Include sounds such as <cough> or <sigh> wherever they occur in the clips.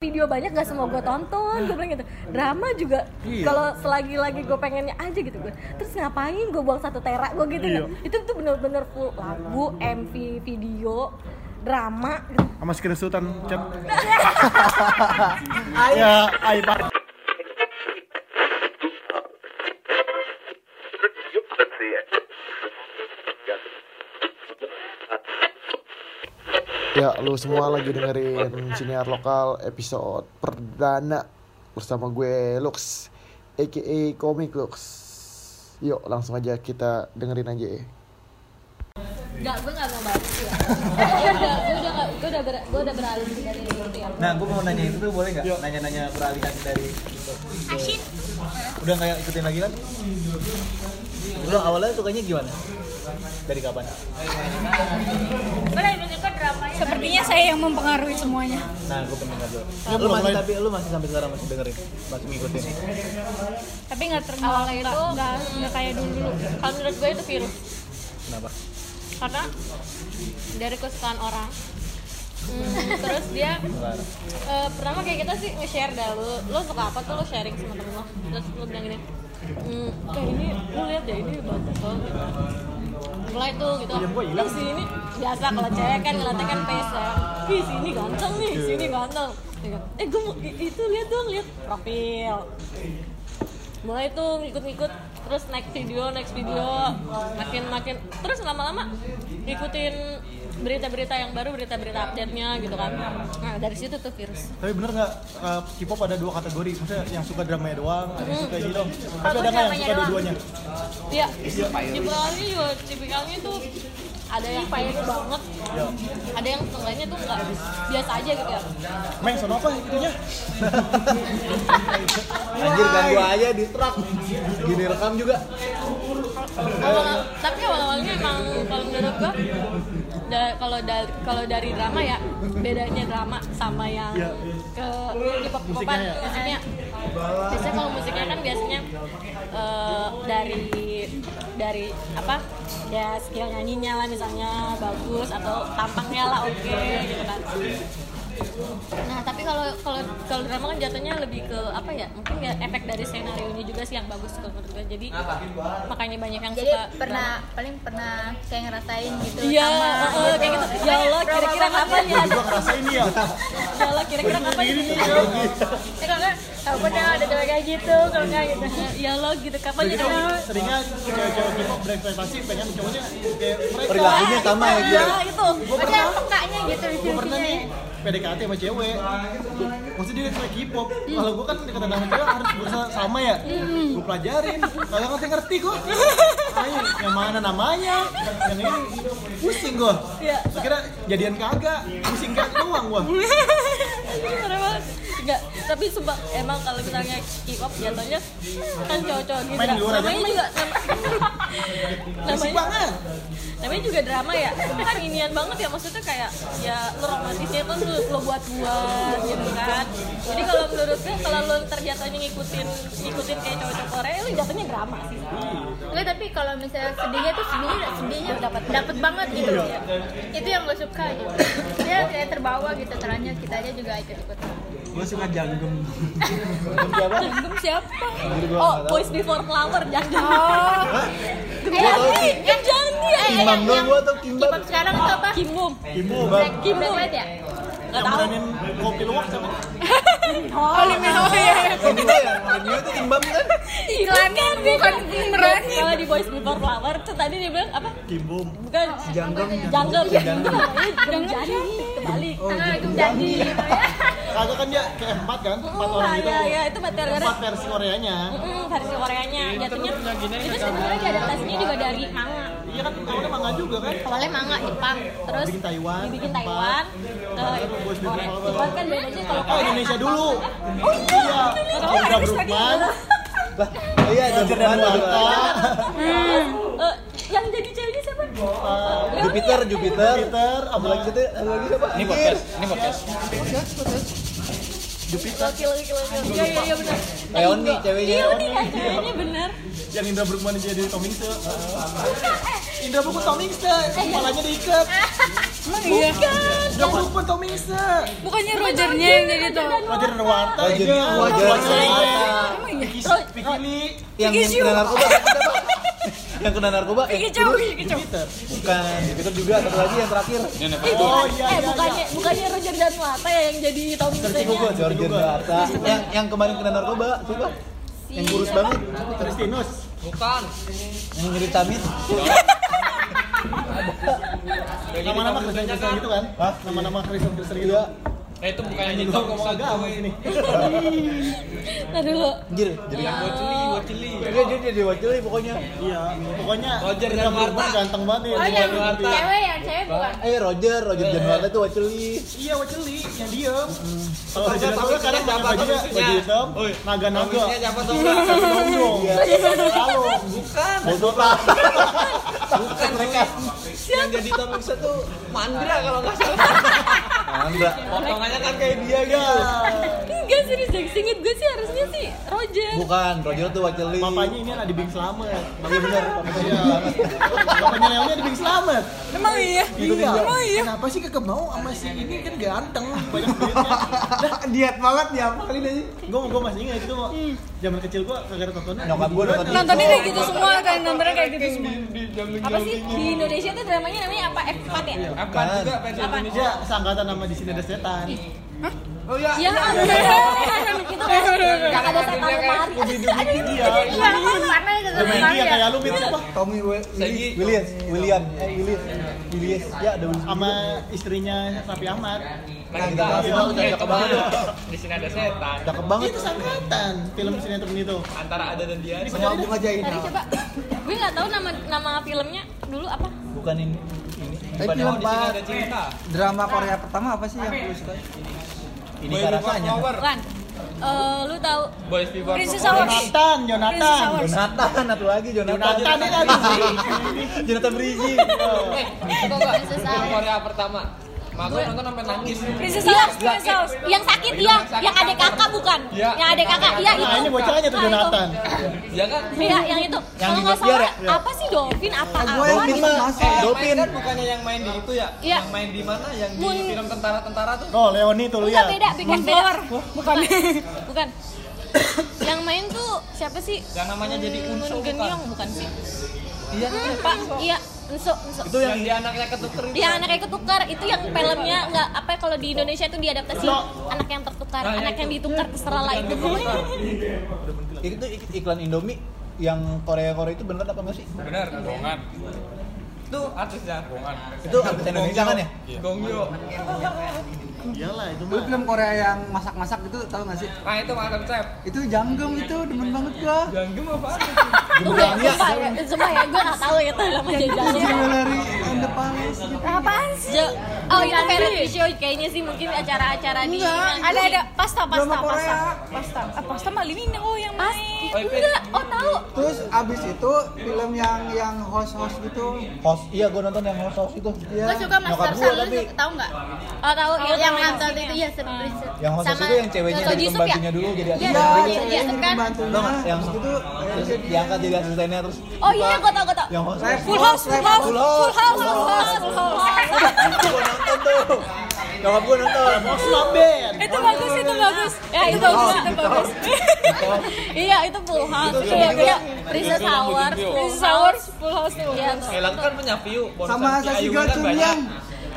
video banyak gak semua gue tonton. Gue bilang gitu. Drama juga Iya. kalau selagi lagi gue pengennya aja gitu gue terus ngapain gue buang satu tera gue gitu Iya. kan itu tuh bener-bener full lagu MV video drama. Sama screenshotan chat <laughs> <laughs> ya ayo Ya, lu semua lagi dengerin siniar lokal episode perdana bersama gue Lux, aka Komik Lux. Yuk, langsung aja kita dengerin aja ya. Gak, gue gak mau bahas ya Gue udah, gue udah, gue udah, ber- gue udah beralih dari itu ya Nah, gue mau nanya itu tuh boleh nggak? Nanya-nanya peralihan dari Asyik Udah nggak ikutin lagi kan? Dulu awalnya sukanya gimana? Dari kapan? Sepertinya saya yang mempengaruhi semuanya. Nah, gue pengen dulu. Ya, Lu belum masih tapi lu masih sampai sekarang masih dengerin, masih ngikutin. Tapi nggak terlalu Awalnya itu- nggak nggak kayak dulu dulu. Kalau menurut gue itu virus Kenapa? Karena dari kesukaan orang Hmm, terus dia eh, pertama kayak kita sih nge-share dah lu lu suka apa tuh lu sharing sama temen lo terus lu bilang gini hmm, kayak ini lu lihat deh ini bagus gitu. Mulai tuh gitu. Ih si ini biasa kalau cewek kan ngeliatnya kan face ya. Ih si ini ganteng nih si ini ganteng. Eh gue itu lihat dong lihat profil mulai tuh ngikut-ngikut terus next video next video. Makin makin terus lama-lama ngikutin berita-berita yang baru berita-berita update-nya gitu kan. Nah dari situ tuh virus. Tapi bener nggak uh, K-pop ada dua kategori? Maksudnya yang suka dramanya doang ada yang suka ini dong tapi ada nggak yang suka dua-duanya? Iya, tipikalnya juga tipikalnya tuh ada yang payet banget, ada yang setengahnya tuh nggak biasa aja gitu ya. Meng sono apa itunya <laughs> Anjir ganggu aja di truk. Gini rekam juga. Awal, tapi awal-awalnya emang kalau menurut gua da- kalau dari kalau dari drama ya bedanya drama sama yang Iya. ke hip-hop Musiknya ya? musiknya biasanya kalau musiknya kan biasanya eh, dari dari apa ya skill nyanyinya lah misalnya bagus atau tampangnya lah oke gitu kan nah tapi kalau kalau kalau drama kan jatuhnya lebih ke apa ya mungkin ya efek dari skenario ini juga sih yang bagus kalau menurut gue jadi makanya banyak yang jadi suka pernah paling pernah kayak ngerasain gitu Iya, sama eh, kayak gitu. Ya Allah, kira-kira kapan ya? gua ngerasa ini ya <laughs> Ya Allah, kira-kira kapan ini nih ya? eh kalau nggak tahu pernah ada cewek kayak gitu kalau nggak gitu Ya Allah, gitu kapan ya? Seringnya cewek-cewek K-pop berekspektasi pengen cowoknya kayak mereka Perilakunya sama ya gitu. Iya, itu. maksudnya pekanya gitu gue pernah lucu-lucunya nih PDKT sama cewek. Maksudnya dia cewek K-pop. Kalau gue kan deketan sama cewek harus berusaha sama ya. Gue pelajarin. Kalau ngerti ngerti gue Ayo, yang mana namanya? Yang ini pusing gue Iya. kira jadian kagak pusing kagak doang gue. Enggak, tapi sumpah emang kalau misalnya K-pop jatuhnya kan cowok-cowok gitu. Main di luar aja. namanya juga namanya, banget. namanya juga drama ya. Kan inian banget ya maksudnya kayak ya lu romantisnya tuh lu, lu buat-buat gitu kan. Jadi kalau menurut gue kalau lu terjatuhnya ngikutin ngikutin kayak cowok-cowok Korea lu jatuhnya drama sih. Enggak, tapi kalau misalnya sedihnya tuh sedihnya sedihnya dapat dapat banget gitu itu yang gue suka gitu dia kayak terbawa gitu teranyut kita aja juga ikut ikut Gue suka janggem. Janggem siapa? Oh, Boys Before Flower, jangan. Oh, eh Kan jangan dia. Kimbang dong gua tuh kimbang. K-pop sekarang itu apa Kim Bum. Kimbo Black Kim Black Bum. White ya Gak yang tahu. kopi luwak sama <laughs> oh lima oh ya. Ini ya, ini tuh kimbang kan? Iklannya bukan berani. Kalau di Boys Before Flower. Tuh tadi dia bilang apa? Kimbum Bukan. Janggem. Janggem. Janggem. ah itu jadi. Ya kagak kan dia kayak empat kan? Empat Oh, orang gitu. iya, iya, itu materi empat versi Koreanya. Versi Koreanya. Jatuhnya itu sebenarnya diadaptasinya juga dari manga iya kan awalnya manga juga kan? Awalnya manga Jepang. Terus Bikin Taiwan, dibikin empat. Taiwan ke Korea. Jepang kan bedanya kalau oh Korea Indonesia dulu. Oh iya. Indra Brukman Lah, oh iya ada Roger dan Wata Eh, yang jadi ceweknya siapa? Eh, Jupiter, Jupiter. Jupiter. Apa apa lagi itu? Siapa? Ini podcast, ini podcast. Jupiter Gokil, gokil, gokil. Iya, iya, iya benar. Leoni ceweknya. Iya, Leoni kan ceweknya benar. yang Indra Brukman jadi Tom Hanks Eh, Indra Bukun Tom Mingse, kepalanya diikat. <laughs> Emang iya? Indra Bukun Tom Mingse. Bukannya Rogernya yang jadi tuh. Roger Roger iya. Roger Roger Nerwarta. Emang iya? Lee, Yang yang kena narkoba siapa? Yang kena narkoba Kicau, kicau. Peter. bukan Jupiter juga satu lagi yang terakhir. Eh, Oh bukan- iya eh iya. bukannya bukannya Roger dan Wata ya yang jadi Tom Searching Cruise-nya? Google, George Nerwarta. Yang yang kemarin kena narkoba, siapa? Yang kurus banget. Tristinus. Bukan. Yang ngirit camit. Nama-nama Kristen-Kristen gitu kan? Nama-nama Kristen-Kristen gitu. Eh itu bukan yang Ini jadi gua Tom ngomong agama sini. <laughs> Nah dulu. Anjir, jadi Yang Waceli, Waceli. dia dia jadi wakil pokoknya. Iya, pokoknya Roger dan Marta. ganteng banget nih. Oh yang cewek yang cewek bukan? Eh Roger, Roger Januarta itu Waceli. Iya, Waceli yang diem. Kalau Roger Nerwarta kadang siapa pakai baju hitam, Oi, naga-naga. Siapa tuh? Satu dongdong. Iya. Halo. Bukan. Bodoh lah. Bukan mereka. Yang jadi Tom Cruise tuh Mandra kalau nggak salah. <laughs> Anda. Potongannya kan kayak dia Ya. gitu. Enggak serius, deh. singkat gue sih harusnya sih Roger. Bukan, Roger tuh Waceli. Papanya ini ada di Bing Slamet. Iya benar, papanya Iya. banget. Bapaknya Leonya di Bing Slamet. Emang iya? Iya. Emang iya? Kenapa sih kekep mau sama si ini kan ganteng, banyak duitnya. Diet banget apa kali nih? gue gue masih ingat itu zaman kecil gue kagak ada tontonan. Nyokap nonton Nontonnya kayak gitu semua kan, nontonnya kayak gitu semua. Apa sih di Indonesia tuh dramanya namanya apa? F4 ya? Apa juga versi? Indonesia? Seangkatan nama di sini ada setan. Oh iya. Ya, <laughs> itu kan yang ada setan lemari. Iya. Iya, mana itu kayak lu Mit, apa? Tommy. Williams, William, eh Williams, Williams, ya ada. Sama istrinya Raffi Ahmad. Nah, kita itu, cakep banget. Di sini ada setan. Cakep banget. Itu seangkatan film sinetron itu. Antara ada dan dia. Sama bunga Tadi Jaina. coba. Gue nggak tahu nama nama filmnya dulu apa. Bukan ini. Ini. Tapi Bukan film Oh, Pak drama Korea pertama apa sih yang lu suka? ini kan rasanya. Bukan. Eh, lu tahu Boys Before Princess. Hours. Jonathan, Jonathan. Jonathan satu lagi Jonathan. Jonathan ini lagi sih. <laughs> Jonathan Brigi. Eh? Princess Hours. Korea pertama. Gue nonton sampai nangis. Princess Iya, House, Princess House. yang sakit iya, yang adek kakak bukan? Iya. Yang adek kakak, iya itu. Nah, ini bocahnya tuh. Jonathan. Ya kan? Iya, yang itu. Yang Kalau di nggak salah, ya? apa sih Dolphin apa gue apa? yang Dolphin. Eh, kan bukannya yang main di itu ya? Iya. Yang main di mana? Yang di film tentara-tentara tuh? Oh, Leoni tuh lihat. beda, beda, beda. Bukan. <laughs> Bukan. yang main tuh siapa sih? Yang namanya jadi Unso Genyong bukan sih? Iya, Pak, iya, Enso, Enso. itu yang dia anaknya ketuker itu. Dia anaknya ketukar, itu yang filmnya nggak apa kalau di Indonesia itu diadaptasi anak yang tertukar, Nah, anak itu. yang ditukar terserah lah itu. Itu ik- iklan Indomie yang Korea Korea itu bener apa enggak sih? Benar, bohongan. Itu artisnya bohongan. Itu artis Indonesia kan ya? Gongyo. Iyalah itu mah. film Korea yang masak-masak gitu tau gak sih? Nah, itu makan chef. Itu janggem itu demen banget gua. Ganggem apaan? Gue sumpah ya, sumpah ya, gue nggak tahu itu namanya jajannya. Jewelry gitu. Apaan sih? Ja- Oh itu variety show kayaknya sih mungkin acara-acara di Ada ada pasta pasta pasta. Korea. Pasta. Ah, pasta mah Limina oh yang main. Oh, itu- enggak, oh tahu. Terus abis itu film yang yang host-host gitu. Host, iya gue nonton yang host host itu. Iya. Gue suka Master lu tapi- tahu nggak? Oh tahu Yang yang nonton itu iya seru Yang host host itu yang ceweknya dari Jisoo ya? pembantunya dulu jadi Iya. Iya, Iya, iya, yang kan? jadi pembantunya. Yang itu terus diangkat jadi asistennya terus Oh iya, gue tau, gue tau. yang host Full house, full house, Full house, full house, house. gue nonton tuh. Nyokap gue nonton. Osma Band. Itu bagus, itu bagus. Ya itu bagus, itu bagus. Iya, itu full house. Iya, iya. Princess Hours, full Princess house. Hours, full house tuh. Iya. Elang kan punya view. sama si Sasi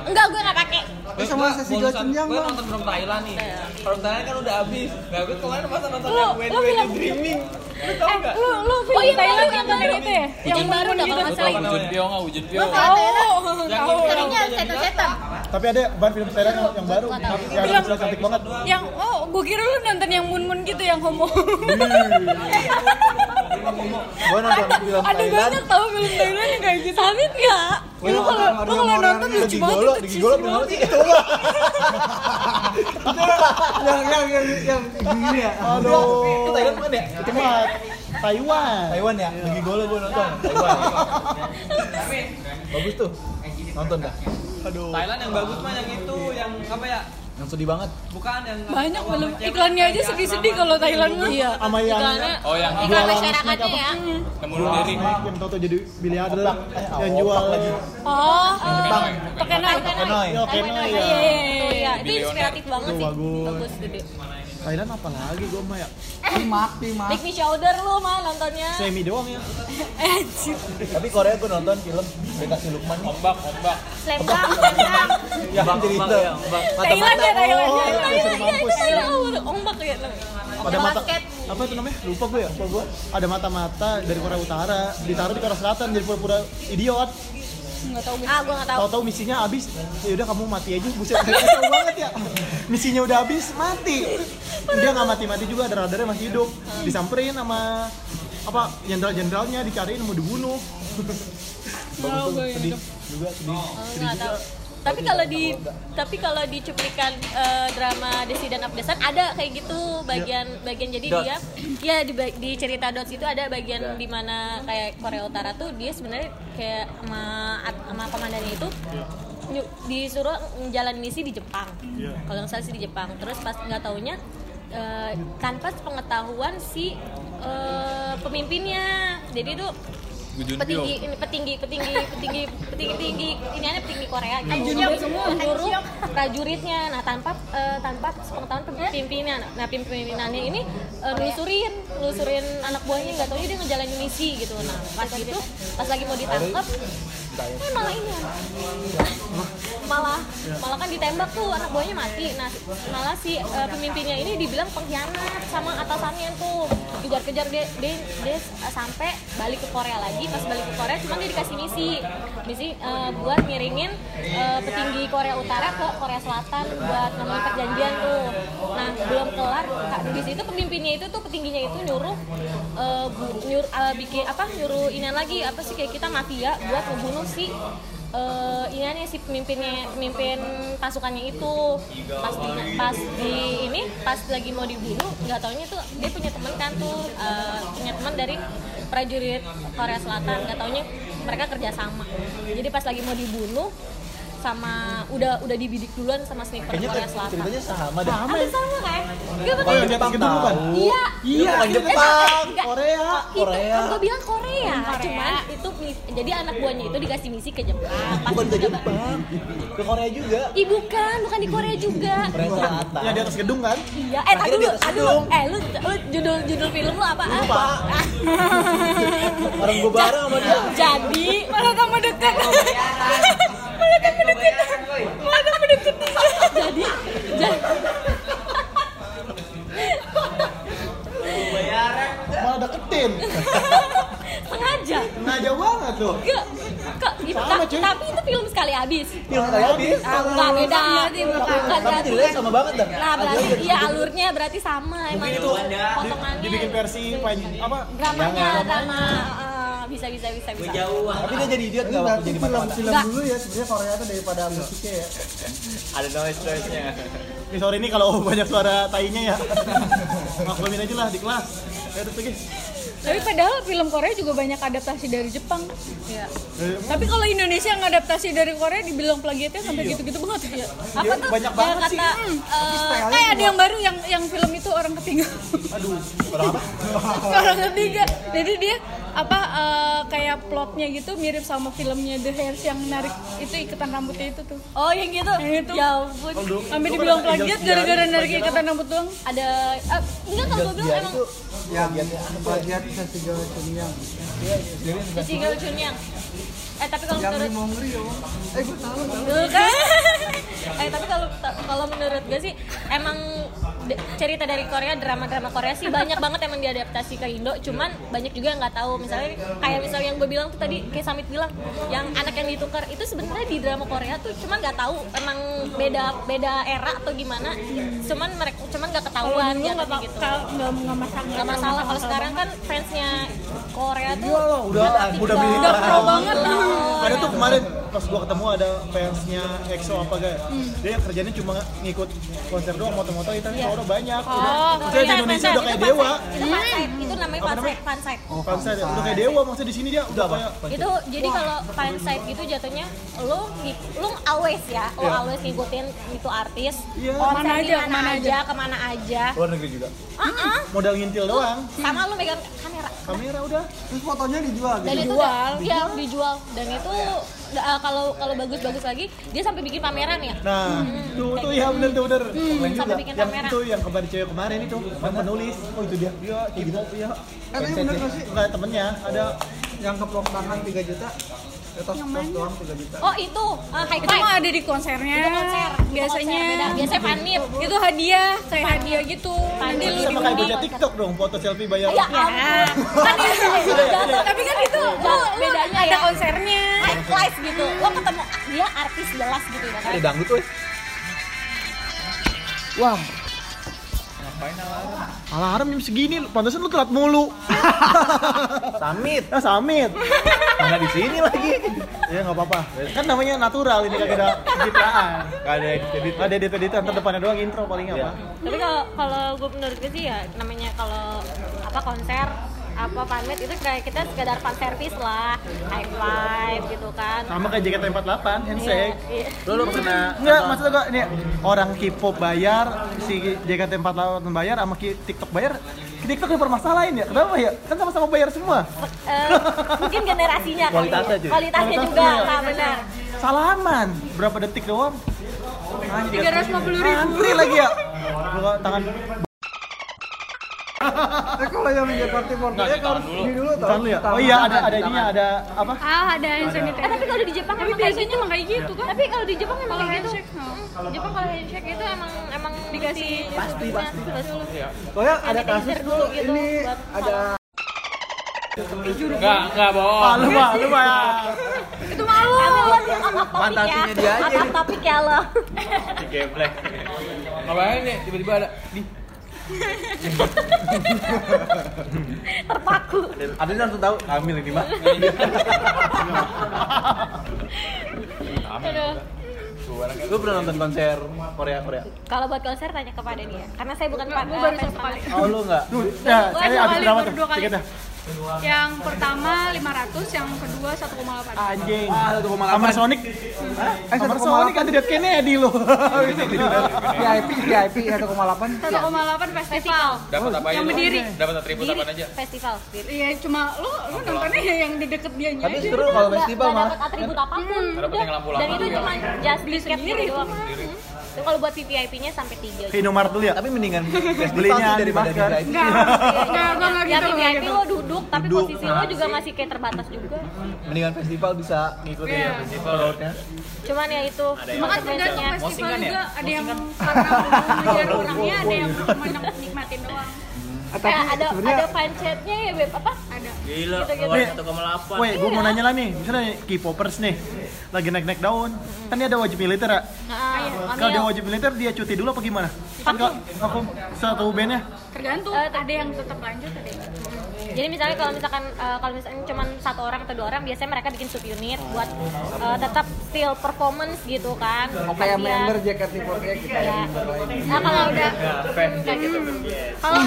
Enggak, gue nggak pakai. Eh, sama bonusan- Gocun yang Gue nonton film Thailand nih. Film Thailand kan udah habis. Nah, gue kemarin masa nonton Lu- yang lu When When You Dreaming. Lu tau Eh, nggak? lu lu film Oh, iya, Thailand iya, yang iya, kemarin iya. itu ya? Yang Yang baru dah kalau nggak salah. Wujud Pio Oh, Yang tahu. ini Seringnya setan-setan. Tapi ada ban film Thailand yang, yang baru, yang Film- udah cantik banget. Yang oh, gue kira lu nonton yang Moon Moon gitu yang homo. <laughs> Gue nonton film Ada Thailand. banyak tahu film Thailand yang kayak gitu. Samit nggak? Nonton kalau nonton lucu Di banget. Di cheesy Golo banget. gimana sih? Itu enggak. yang yang yang yang gini ya. Aduh. Itu Thailand mana ya? Itu mah Taiwan. Taiwan ya? Di Golo gue nonton. Taiwan. Bagus tuh. Nonton dah. Thailand yang bagus mah yang itu, yang apa ya? Yang sedih banget. Bukan yang Banyak belum iklannya aja sedih-sedih kalau Thailand mah. Iya. Sama yang- Oh, yang iklan masyarakatnya ya. bunuh diri. yang tau jadi biliarder yang jual lagi. Oh, pakai ya oke Iya, nah iya, ya. Itu inspiratif banget sih. bagus. Bagus gede. Thailand apa lagi gue mah ya Timak, timak. Make me shoulder lu mah nontonnya. semi doang ya <laughs> Tapi Korea gue nonton film Bekasi Lukman. Ombak, ombak. Slam dunk, slam dunk. Ya, jadi itu. Thailand ya Thailand. oh Iya, ya iya, iya, ada oh, ombak ya. ada mata apa itu namanya lupa gue ya lupa gue ada mata-mata dari Korea Utara ditaruh di Korea Selatan jadi pura-pura idiot Enggak tahu gue. Ah, gua nggak tahu. tahu-tahu misinya habis. Ya udah kamu mati aja buset. Kacau banget ya. Misinya udah habis mati. Dia nggak mati-mati juga ada radarnya masih hidup. Disamperin sama apa jenderal-jenderalnya dicariin mau dibunuh. Tahu gue yang sedih juga sedih. Oh, nggak tahu. Tapi kalau di tapi kalau di cuplikan eh, drama Desi dan Abdesan ada kayak gitu bagian bagian jadi Dots. dia ya di, di cerita Dots itu ada bagian di mana kayak Korea Utara tuh dia sebenarnya kayak sama sama komandannya itu nyu- disuruh jalan misi di Jepang. Kalau nggak salah sih di Jepang. Terus pas nggak taunya eh, tanpa pengetahuan si eh, pemimpinnya. Jadi Gujunpyo. Petinggi ini petinggi petinggi petinggi petinggi petinggi ini ada petinggi Korea. Gitu Anjiyong semua. nyuruh prajuritnya. Nah tanpa eh, tanpa sepengetahuan pimpinan. Nah pimpinannya ini eh, nelusurin nelusurin anak buahnya. Nggak tahu dia ngejalanin misi gitu. Nah pas itu pas lagi mau ditangkap eh malah ini malah kan ditembak tuh anak buahnya mati. Nah malah si eh, pemimpinnya ini dibilang pengkhianat sama atasannya tuh. Kejar-kejar dia dia, dia sampai balik ke Korea lagi. Pas balik ke Korea cuma dia dikasih misi. Misi eh, buat ngiringin eh, petinggi Korea Utara ke Korea Selatan buat ngomongin perjanjian tuh. Nah belum kelar di situ pemimpinnya itu tuh petingginya itu nyuruh eh, bu- nyuruh eh, bikin apa nyuruh ini lagi apa sih kayak kita mafia buat ngebunuh si eh ini nih si pemimpinnya pemimpin pasukannya itu. Pas di pas di ini pas lagi mau dibunuh nggak taunya tuh dia punya teman kan tuh eh, punya teman dari prajurit Korea Selatan. Nggak taunya mereka kerjasama. Jadi pas lagi mau dibunuh sama udah udah dibidik duluan sama sniper Kayaknya Korea Selatan ceritanya sama dah. Hampir sama kan? Gak oh yang di atas gedung bukan Iya. iya Bukan Jepang. Enggak. Korea Korea. kan gue bilang Korea, cuman itu jadi anak buahnya itu dikasih misi ke Jepang. Bukan ke Jepang. Ke Korea juga. Ih bukan, bukan di Korea juga. Korea Selatan. ya di atas gedung kan Iya, eh tadi dulu, aduh, eh lu, lu judul judul film lu apa? Lupa. Ah. Orang gue bareng sama dia. <laughs> Jadi Malah kamu dekat. Malah kamu dekat. Malah kamu dekat. jadi jadi malah deketin sengaja. jauh banget kok gitu. Sama, Ta- cuy. tapi itu film sekali habis. Film kayak habis. Ah, enggak beda. Bukan berarti. sama banget dah. Nah, berarti iya alurnya berarti sama emang itu potongannya. dibikin versi apa dramanya drama ah, bisa bisa bisa bisa. Tapi dia jadi idiot enggak waktu jadi mata-mata. film Enggak. dulu ya sebenarnya Korea tuh daripada musiknya ya <laughs> Ada noise noise-nya. Nih sore ini kalau <laughs> banyak suara tainya ya <laughs> maklumin aja lah di kelas ya terus Tapi padahal film Korea juga banyak adaptasi dari Jepang. Iya. Eh, Tapi kalau Indonesia ngadaptasi dari Korea dibilang plagiatnya sampai gitu-gitu banget ya. Apa tuh? banyak yang banget sih. kata eh, Kayak ada yang baru yang yang film itu orang ketiga. aduh orang apa orang ketiga. Jadi dia apa eh, kayak plotnya gitu mirip sama filmnya The Hairs yang narik itu iketan rambutnya itu tuh. Oh, yang gitu. Yang itu. Ya ampun. Sampai dibilang plagiat gara-gara narik ikatan rambut doang. Ada eh, enggak kalau gue bilang emang yang plagiat Sasigawa Chunyang Cicinggal Chunyang. Eh tapi kalau yang menurut Limongri ya eh gue tahu Tuh kan. <laughs> eh tapi kalau kalau menurut gue sih emang cerita dari Korea drama-drama Korea sih banyak banget emang diadaptasi ke Indo. Cuman banyak juga yang nggak tahu. Misalnya kayak misalnya yang gue bilang tuh tadi kayak Samit bilang yang anak yang ditukar itu sebenarnya di drama Korea tuh cuman nggak tahu emang beda beda era atau gimana. Cuman mereka cuman nggak ketahuan nggak jatuhnya gitu. nggak masalah. nggak masalah. Kalau sekarang kan fansnya Korea tuh Iyalah, udah udah milih Udah pro banget. Lah. ada tuh kemarin pas gua ketemu ada fansnya EXO apa gak dia kerjanya cuma ngikut konser doang moto-moto itu Iya. orang banyak Oh, udah Maksudnya di Iya, Indonesia fansnya. udah kayak Itu dewa itu itu namanya apa fansite, fansite. Oh, fansite. Udah kayak dewa maksudnya di sini dia udah kayak Itu jadi kalau fansite gitu jatuhnya lu lu always ya, lu always ngikutin itu artis. Iya. konser aja, mana ke mana aja, ke mana aja. Luar negeri juga. Heeh. modal ngintil doang. Sama lu megang kamera. Kamera udah. Terus fotonya dijual gitu. itu Dijual. dijual dan itu uh, kalau kalau bagus-bagus lagi dia sampai bikin pameran ya. Nah, tuh tuh ya bener tuh bener. Keren sampai juga. bikin Yang kamera. itu yang kemarin cewek kemarin itu, yang penulis. Oh itu dia. Iya, kayak gitu. Iya. Eh, bener sih? Enggak temennya, ada Yang keplok tangan 3 juta. Ya, tos, tos doang 3 juta. Oh itu uh, high Itu five. mah ada di konsernya. Itu konser. Itu Biasanya. konser, beda. Biasanya panit. Itu hadiah, kayak hadiah gitu. Nanti lu sama kayak bocah TikTok dong, foto selfie bayar. Ya ampun. Kan itu Tapi kan itu lu, bedanya ada ya. konsernya. Live live gitu. Lo ketemu dia artis jelas gitu ya kan. Ada dangdut weh. Wah, Alarm jam segini, pantesan lu telat mulu. <laughs> Samit. Ah, samit. Mana di sini lagi? Ya nggak apa-apa. Kan namanya natural ini kagak ada pencitraan. Gak ada edit edit. Ada edit-edit, ntar depannya doang intro paling Iya. apa. Tapi kalau kalau gue menurut gue sih ya namanya kalau apa konser apa pamit itu kayak kita sekedar fan service lah, high five gitu kan. Sama kayak JKT48, handshake. Iya. Lu lu pernah Enggak, maksudnya gua ini orang K-pop bayar, si JKT48 bayar sama Ki- TikTok bayar. TikTok yang permasalahin ya. Kenapa ya? Kan sama-sama bayar semua. Eh, mungkin generasinya kali. Kualitasnya, juga, Kualitasnya. nah benar. Salaman. Berapa detik doang? Tiga ratus lima puluh ribu. Antri lagi ya. <laughs> Tangan Eh kalau yang minta party for Nggak, ya ditahan harus dulu. ini dulu tau. tangan lu ya. Oh iya ada ada ininya ada apa? Ah, ada hand sanitizer. Eh, tapi kalau di Jepang Tapi emang kayak biasanya gitu. emang kayak gitu kan. Tapi kalau di Jepang emang kayak gitu. Jepang kalau handshake itu emang emang Dikasih pasti pasti Soalnya ada Sanitizer kasus dulu tuh gitu ini buat ada Enggak, enggak bohong. Ah, lu mah, lu mah. ya. itu malu. Fantasinya dia aja nih. topik ya lo. Geblek. Ngapain nih? Tiba-tiba ada di <laughs> Terpaku. Ada yang langsung tahu hamil ini mah. Aduh. Lu pernah nonton konser Korea Korea? Kalau buat konser tanya kepada dia, karena saya bukan fan. Gue baru fans satu kali. banget. Oh lu enggak? Duh, ya, Gua saya habis berapa tuh dua kali. Yang pertama 500, yang kedua 1,8. Anjing. Ah, 1,8. Summer Sonic. eh Summer 1,8 Sonic kan tidak Kennedy lo. VIP VIP 1,8. 1,8 festival. dapat apa aja? Yang berdiri. Dapat atribut apa aja? Festival. Iya, cuma lu lu nontonnya ya yang di deket dia Tapi aja. seru kalau festival malah. dapat atribut apa pun. Dapet yang lampu-lampu Dan itu cuma just tiket sendiri gitu itu doang. Itu kalau buat VVIP-nya sampai 3 Ke Indomaret dulu ya. Tapi mendingan <laughs> Belinya di masker. VIP. Enggak, enggak, enggak, Ya gitu, VVIP gitu. lo duduk, tapi Duduk. posisi lo juga masih kayak terbatas juga. Mendingan festival bisa ngikutin Iya. festival roadnya. Cuman ya itu Cuma kan tergantung festival ya? juga ada yang karena <laughs> mau ngejar orangnya, ada yang cuma nikmatin doang. Eh, Eh, tapi ada sebenarnya ada fanchatnya ya beb apa? Ada. Gila, Nih, 1,8. Woi, gue mau nanya lah nih, misalnya K-popers nih, lagi naik-naik daun, kan dia ada wajib militer ya? Nah, Kalau dia wajib militer, dia cuti dulu apa gimana? Kan kalau aku satu bandnya, Tergantung, Eh, ada yang tetap lanjut, ada yang Jadi misalnya kalau misalkan eh, kalau misalnya cuma satu orang atau dua orang, biasanya mereka bikin sub unit buat eh, tetap still performance gitu kan. oh, kayak member JKT48 kita Ya. Nah kalau udah kayak gitu. kalau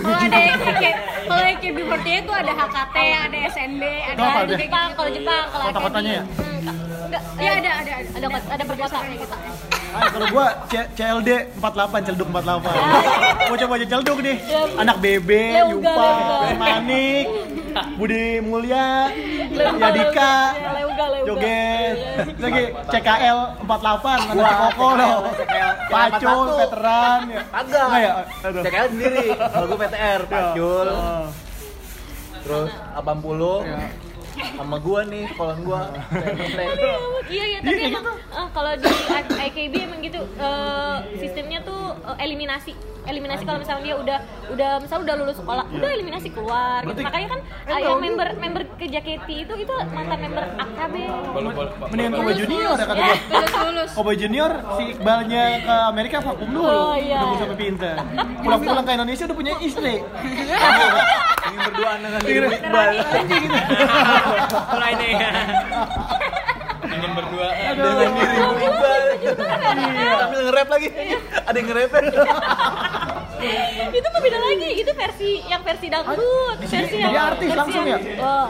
kalau ada yang kayak kalau yang kayak B48 itu ada HKT, ada SNB, ada? Jepang, kalau Jepang, kalau Kota-kotanya ya? Enggak, Iya ada ada ada. ada ada per kota kayak gitu. ah, kalau gua C- CLD 48, celduk 48. Mau coba aja celduk nih. Anak Bebe, Leuga, Yupa. Manik, Budi Mulya, Yadika, Leuga. Joget, lagi CKL 48, anak Koko loh. Pacul, veteran. ya. Agak. Ya? Aja sendiri. Kalau gue PTR, Pacul. Oh. Terus 80. Sama gua nih, sekolah gua. Iya iya tapi emang eh, kalau di IKB emang gitu eh, sistemnya tuh eh, eliminasi eliminasi kalau misalnya dia udah udah misalnya udah lulus sekolah udah eliminasi keluar gitu makanya kan eh, yang member member ke JKT itu itu mantan member AKB. Mendingan Kobe Junior ya kata lulus. Kobe Junior si Iqbalnya ke Amerika vakum dulu. Oh, iya. Udah bisa sampai pinter. Pulang-pulang ke Indonesia udah punya istri. <laughs> Berduaan dengan diri Iqbal. Mulai nih. Ingin berdua. Dengan diri Iqbal. Sambil nge-rap lagi. Ada yang nge-rap. <laughs> itu mah beda lagi itu versi yang versi dangdut Di sini versi yang artis versi langsung yang- ya? oh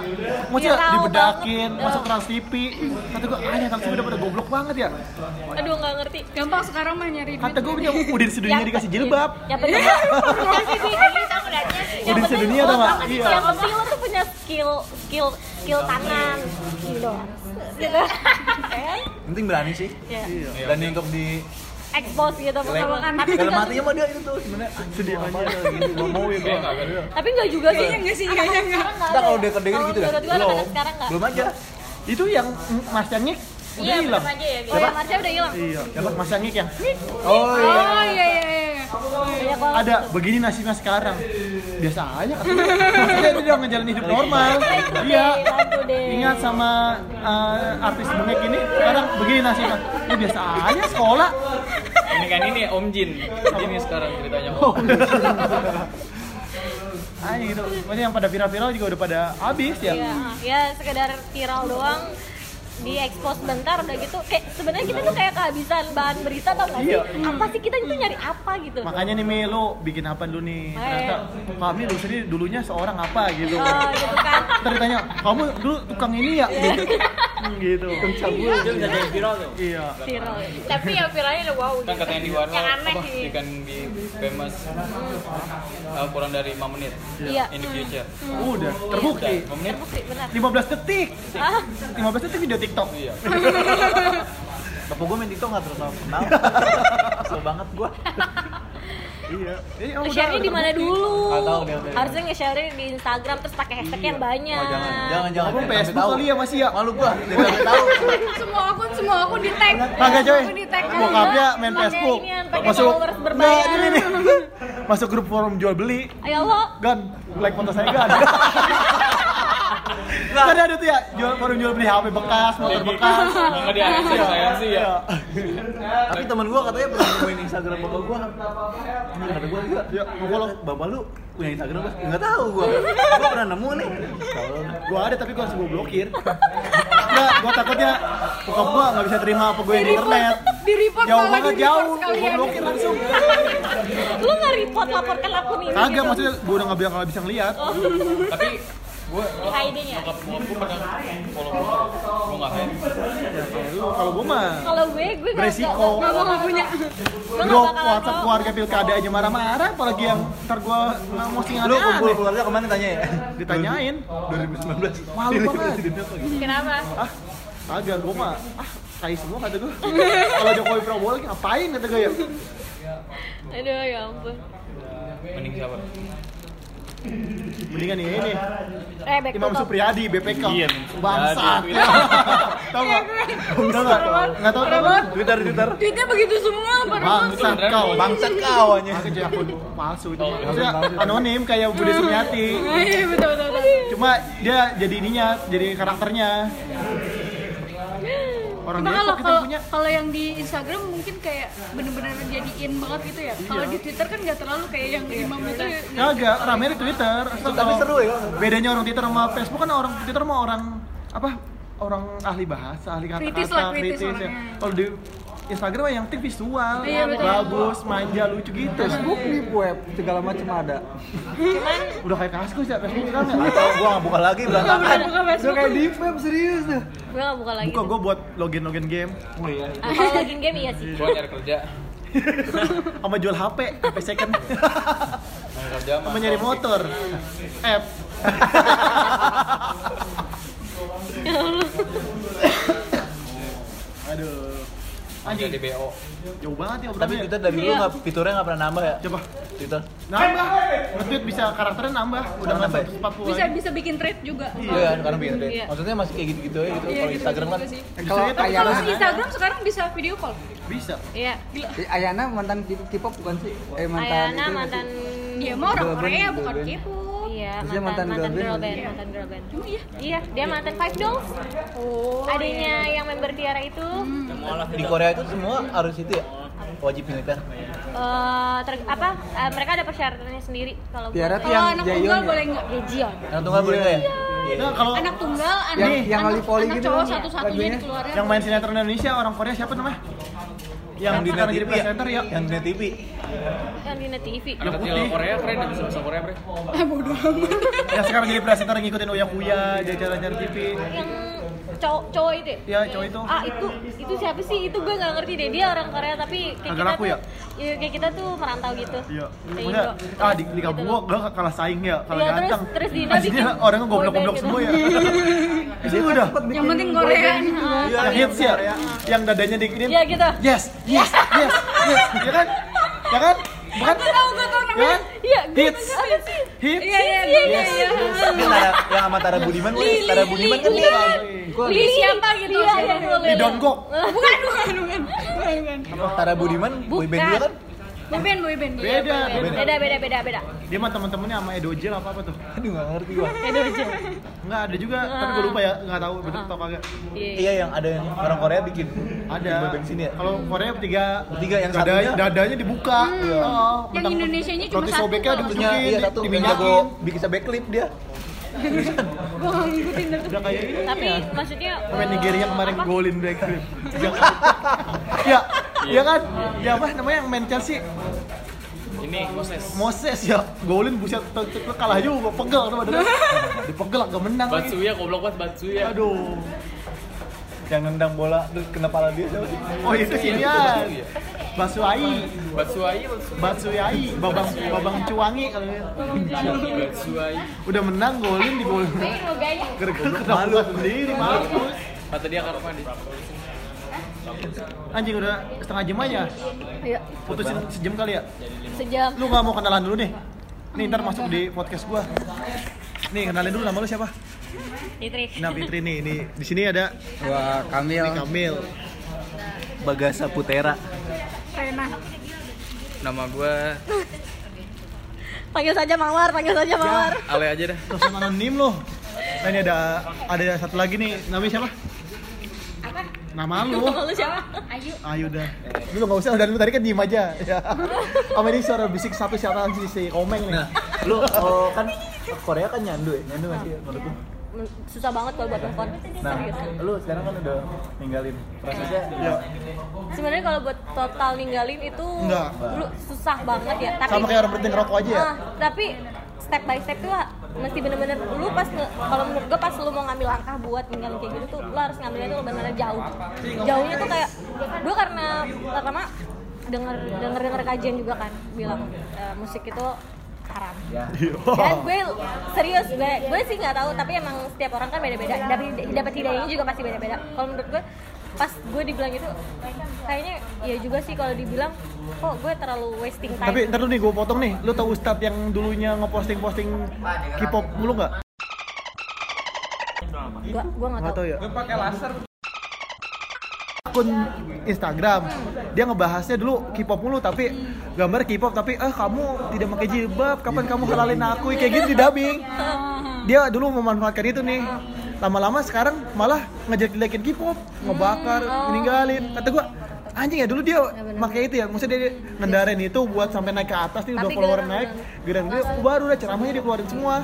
Maksudnya dibedakin, banget. masuk. Trans TV. Kata gue, ah ya Trans TV udah pada goblok banget ya. aduh nggak ngerti gampang sekarang mah nyari duit Kata gue punya udah <laughs> sedunia dikasih jilbab. yang penting <laughs> dia? Udah penting sedunia lo tau nggak? tau Iya. yang penting lo tuh punya skill skill skill tangan gitu Penting berani sih. ya Berani untuk di expose gitu pokoknya tapi dalam hatinya mah dia itu tuh sebenarnya sedih aja gitu gua mau ya gua. tapi nggak juga sih enggak sih kayaknya enggak Entar kalau dia kedengin gitu dah. gue Belum aja. Itu yang Mas Cangik udah Iya, hilang. belum aja ya. oh ya Marsha udah hilang Iya, Mas Cangik yang Oh iya. oh iya iya iya ada begini nasibnya sekarang. Biasa aja kan. Maksudnya dia udah ngejalanin hidup normal. Iya. Ingat sama eh, artis bengek ini sekarang begini nasibnya. Ya biasa aja sekolah. Ini kan ini Om Jin. Ini sekarang ceritanya Oh. Om. Ah gitu. Maksudnya yang pada viral-viral juga udah pada habis ya. Iya, ya sekedar viral doang di expose bentar udah gitu kayak sebenarnya kita tuh kayak kehabisan bahan berita tau gak sih Iya. apa sih kita itu nyari apa gitu Makanya nih Mi, lu bikin apa dulu nih? Ternyata kami lu sendiri dulunya seorang apa gitu. oh gitu kan <laughs> Ntar ditanya, kamu dulu tukang ini ya? Gitu. <laughs> Hmm, gitu. Dia bisa jadi viral tuh. Iya. viral Tapi yang viralnya udah wow. Kan katanya di warna Yang aneh apa? sih. Ikan di famous uh, kurang dari 5 menit. Iya. In the future. Udah, terbukti. Udah, 5 menit. terbukti benar 15 detik. ah 15 detik video TikTok. Iya. <laughs> Bapak gua main TikTok enggak terus kenal. <laughs> Kesel banget gua. <laughs> Iya. Eh, oh, udah, nge-share-nya di mana dulu Nggak tahu harusnya nge-share di Instagram terus pakai hashtag yang banyak Oh, jangan, jangan, jangan. Kamu Sampai Facebook tahu. kali ya masih ya? Malu gua, tahu. semua akun semua akun di tag Kagak coy. Akun di tag Bokapnya main Facebook. Masuk followers berbayar. Nggak, ini nih. Masuk grup forum jual beli. ayo lo Gan, like foto saya gan. Kan ada tuh ya, jual forum jual beli HP bekas, motor bekas. Enggak di saya sih ya. Tapi teman gua katanya pernah nemuin Instagram bapak gua. Kata gua juga, ya follow bapak lu punya Instagram Bos?" Enggak tahu gua. Gua pernah nemu nih. Gua ada tapi gua harus gua blokir. Enggak, gua takutnya bokap gua nggak bisa terima apa gue di internet. di report Jauh malah banget jauh, gua blokir langsung. lu nggak report laporkan akun ini Kagak gitu. maksudnya gua udah nggak bilang nggak bisa ngeliat. Tapi gue Di hiding ya nyokap gue pernah follow gue. Gue nggak hide. Kalau gua mah kalau gue gue nggak Beresiko. Gua nggak punya gue grup WhatsApp keluarga pilkada aja marah-marah apalagi yang ntar nggak posting Lu kumpul keluarga ke mana tanya ya? ditanyain 2019. malu banget Kenapa? ah agak gua mah ah tai semua kata gua kalau Jokowi Prabowo lagi ngapain kata gua ya aduh ya ampun Mending siapa? Mendingan ini. Eh back to Imam. Supriyadi BPK Iya, bangsat. Supriyadi. tau nggak? Tau nggak nggak tau tau nggak? Twitter Twitter. duitnya begitu semua pada bangsat kau. Bangsat kau aja. Aku akun palsu itu. Maksudnya anonim kayak Budi Sumiati. Iya betul, betul. cuma dia jadi ininya jadi karakternya orang Cuma kalau kalau punya kalau yang di Instagram mungkin kayak bener-bener jadi in banget gitu ya. Kalau di Twitter kan nggak terlalu kayak yang imam itu. Kagak, rame di Twitter. Tapi seru ya. Bedanya orang Twitter sama Facebook kan orang Twitter sama orang apa? Orang ahli bahasa, ahli Kritis kata-kata, lah, kritis kritis. ya. Kalau di Instagram yang penting visual, Iya, betul. bagus, manja, lucu gitu. Facebook nih web segala macam ada. Udah kayak kaskus ya Facebook sekarang ya. Atau gua nggak buka lagi Buka berantakan. buka Udah Facebook. kayak deep web serius tuh. gue nggak buka lagi Buka gue buat login-login game Oh iya. Ah, kalau login game iya sih Gue <laughs> nyari kerja. sama jual HP, HP second, sama nyari motor, app. <laughs> Aduh. Anjing di BO. Jauh banget ya Tapi. Twitter dari dulu Iya. nggak fiturnya nggak pernah nambah ya? Coba Twitter. nambah. Nge-tweet bisa karakternya nambah. Udah nambah masuk 40 Bisa bisa bikin thread juga. Iya kan sekarang bikin deh. Iya. Maksudnya masih kayak gitu-gitu aja gitu. Iya, Kalau Instagram kan. Kalau Ayana, Instagram sekarang bisa video call. Bisa. iya Ayana mantan K-pop bukan sih? Eh mantan Ayana mantan Dia mah orang Korea bukan. K-pop. Iya Terus dia mantan mantan mantan girl band, band iya. mantan girl band Oh iya. iya dia mantan Five Dolls Oh. adanya yang member Tiara itu di Korea itu semua harus itu ya wajib militer. eh, ter- apa eh, mereka ada persyaratannya sendiri kalau Tiara tuh Kalau yang anak tunggal ya? boleh nggak? Ya, Jion Anak tunggal boleh nggak ya? Iya. Nah, kalau Anak tunggal, anak Yang- yang anak, anak gitu cowok kan, satu-satunya lagunya. dikeluarin. yang main sinetron Indonesia orang Korea siapa namanya? Yang di net TV ya. Yang di net TV. yang di net TV Anak kecil Korea keren ya bisa bahasa Korea, Bre. Ah, bodoh amat. Yang sekarang jadi presenter ngikutin Uya Kuya di acara-acara TV. yang cowok cowok itu ya? Ya, cowok itu. ah itu itu siapa sih itu gue nggak ngerti deh dia orang Korea tapi kayak Agak kita laku tuh ya? iya, kayak kita tuh merantau gitu Iya. Maksudnya, ah di, di kampung gua, gua kalah saing ya, kalah Iya, terus- ganteng. terus di Indo Aslinya bikin orangnya goblok-goblok gitu. semua ya. Itu udah. Yang penting Korea. Yang hits ya, yang dadanya dikinin. Iya gitu Yes, yes, yes, yes. Ya kan? Ya kan? Bukan? Gue tau, gue tau Ya namanya. kan? iya Hits. Hits. Iya, iya, iya, iya, iya. Ini yang sama Tara Budiman. Tara Budiman kan dia. Lili siapa gitu iya iya Di bukan, bukan. Bukan, bukan. Tara Budiman, boyband juga kan? Boyband, boyband. Beda. beda beda beda beda Dia mah temen-temennya sama Edo Jel apa apa tuh? Aduh, nggak ngerti gua. Edo aja Enggak ada juga, tapi gua lupa ya, enggak tahu betul atau kagak. iya Iya, yang ada yang orang Korea bikin. Ada. Boyband sini ya? Kalau Korea bertiga, Bertiga, yang dadanya, satunya- dadanya dibuka. Oh, Yang mentang- Indonesianya cuma roti satu sobeknya kok. ditunjukin, iya. Yang diminyakin. bikin backflip dia. <laughs> Gue gak ngikutin dari Udah kayak ini tapi ya. maksudnya Pemain eh, Nigeria kemarin apa? golin backflip. <laughs> ya, ya kan? Ya apa namanya yang main Chelsea? Ini Moses. Moses ya, golin buset kalah juga, pegel tuh badannya. Dipegel agak menang lagi. Batsuya goblok banget Batsuya. Aduh. Yang nendang bola terus kena pala dia siapa sih? Oh itu sinian. Basuai, Batsuai, Batsuyai, Babang Babang Cuangi kalau Batsuai. udah menang golin di gol. Gara-gara kena malu sendiri, mampus. Kata dia rumah di. Anjing udah setengah jam aja. Iya, Putusin sejam kali ya. sejam Lu nggak mau kenalan dulu nih? Nih ntar masuk di podcast gua. Nih kenalin dulu nama lu siapa? Fitri Nah Fitri nih, nih di sini ada Gua Kamil. ini Kamil. Bagasa Putera. Rena. Nama gua panggil saja Mawar panggil saja Mawar Ale aja dah. Terus anonim lo. Nah ini ada ada satu lagi nih, namanya siapa? Apa Nama lu. lu siapa Ayu Ayo dah. Lu nggak usah, udah lu tadi kan diem aja. Ya. Sama ini suara bisik satu siapa sih si Komeng nih. Nah, lu oh, kan Korea kan nyandu ya, nyandu nggak sih menurut lu? Men- susah banget kalau buat telepon Nah, serius lu sekarang kan udah ninggalin prosesnya. Ya. sebenarnya kalau buat total ninggalin itu Enggak. lu susah banget ya tapi Sama kayak orang berhenti ngerokok aja ya. Ah, tapi step by step tuh mesti bener-bener lu pas kalau menurut gue pas lu mau ngambil langkah buat ninggalin kayak gitu tuh lu harus ngambilnya tuh bener-bener jauh. Jauhnya tuh kayak gue karena pertama denger denger denger kajian juga kan bilang eh, musik itu haram. Dan <laughs> gue serius gue gue sih nggak tahu tapi emang setiap orang kan beda-beda. Dapat hidayahnya juga pasti beda-beda. Kalau menurut gue pas gue dibilang itu kayaknya ya juga sih kalau dibilang kok gue terlalu wasting time Tapi ntar lu nih gue potong nih, lu tau Ustadz yang dulunya ngeposting-posting K-pop mulu nggak? Gak, gue tahu. tahu ya. Gue pakai laser. Akun Instagram, dia ngebahasnya dulu K-pop mulu tapi gambar K-pop tapi eh kamu tidak pakai jilbab, kapan kamu halalin aku kayak gitu di dubbing. <laughs> Dia dulu memanfaatkan itu nih. Lama-lama sekarang malah ngejelek-jelekin K-pop, ngebakar, meninggalin. Kata gua anjing ya dulu dia pakai itu ya, maksudnya dia ngendarain itu buat sampai naik ke atas nih udah follower naik, geran dia baru udah ceramahnya dikeluarin semua.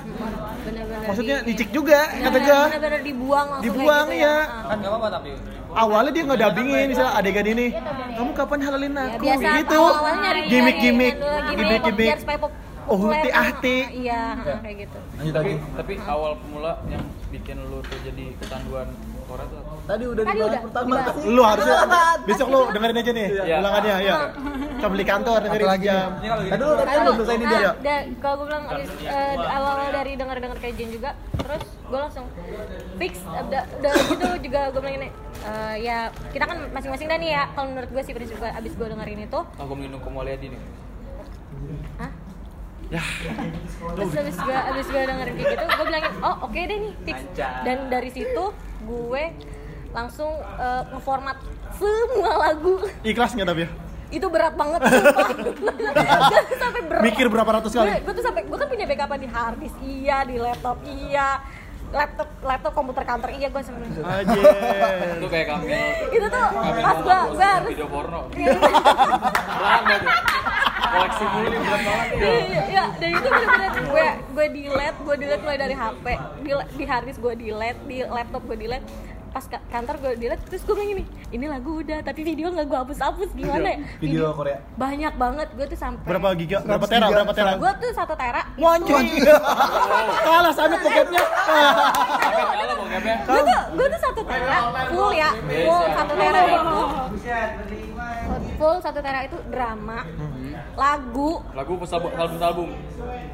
Maksudnya di- dicik juga kata gua. dibuang Dibuang, gitu iya. Ah. Kan nggak apa-apa tapi. awalnya dia nggak dubbingin misalnya adegan ini kamu kapan halalin Ya, aku biasa gitu gimmick gimmick supaya pop oh hati ah, ahti iya ah, kayak gitu Lanjut Tapi, lagi. tapi awal pemula yang bikin lu tuh jadi kecanduan Korea tuh? Tadi udah Tadi dibahas udah pertama kan. lu harusnya <laughs> besok lu dengerin aja nih Iya. ulangannya ya coba beli kantor dengerin lagi jam Ini kalau Tadi dulu tadi kan belum selesai ini dia. Nah, da- kalau gue bilang abis eh, awal dari dengar dengar kajian juga terus gue langsung fix udah, udah gitu juga gue bilang ini eh, ya kita kan masing-masing dah nih ya kalau menurut gue sih prinsip gue abis gue dengerin itu Aku minum nih. Hah? Terus abis gue abis gue dengerin kayak gitu, gue bilangin, oh oke deh nih fix. Dan dari situ gue langsung eh, ngeformat semua lagu. ikhlas nggak tapi ya Itu berat banget. <laughs> Gue sampai berat. mikir berapa ratus kali Gue, gue tuh sampai gue kan punya backup di hard disk iya, di laptop iya, laptop laptop komputer kantor iya gue sampai aja Itu kayak kami. itu tuh pas gue gue harus video porno. Koleksi mulu nih berat banget. ya. Iya, iya, dan itu bener-bener gue gue delete, gue delete mulai dari HP, di, di hard disk gue delete, di laptop gue delete. pas ke kantor gue dilihat terus gue bilang gini ini lagu udah tapi video nggak gue hapus hapus gimana ya Video Korea. banyak banget gue tuh sampai Berapa giga? Berapa tera? Berapa tera? gue tuh satu tera Wanjing. <laughs> Kalah. Kalau bokepnya. gue tuh gue tuh satu tera full ya full satu tera itu full satu tera itu drama lagu Lagu pas album album album.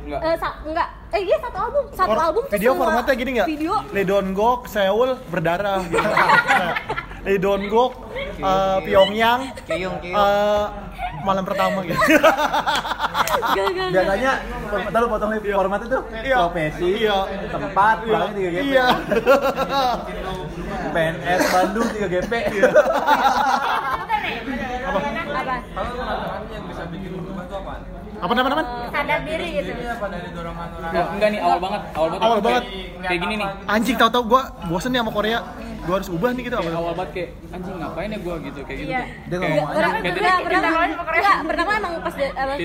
Enggak. eh, sa- enggak eh iya satu album satu Or- album video semua formatnya gini nggak? video Ledon Gok, Seoul berdarah. Gitu. <laughs> Ledon Gok, eh, Pyongyang, eh, malam pertama gitu. Biasanya format lu potong nih formatnya tuh Iya. profesi, Iya. tempat, pulangnya 3 GP. Iya. PNS Bandung 3 GP. apa Apa nama nama? sadar diri gitu enggak nih awal banget, awal banget. Awal Kayak- banget. Kayak gini nih. Anjing tahu-tahu gua bosen nih sama Korea. Gua harus ubah nih gitu Kayak apa? awal banget kayak anjing ngapain ya gua gitu kayak gitu. Iya. tuh. Dia Kayak- ngomong titik- pertama, enggak, pertama emang pas da- awal,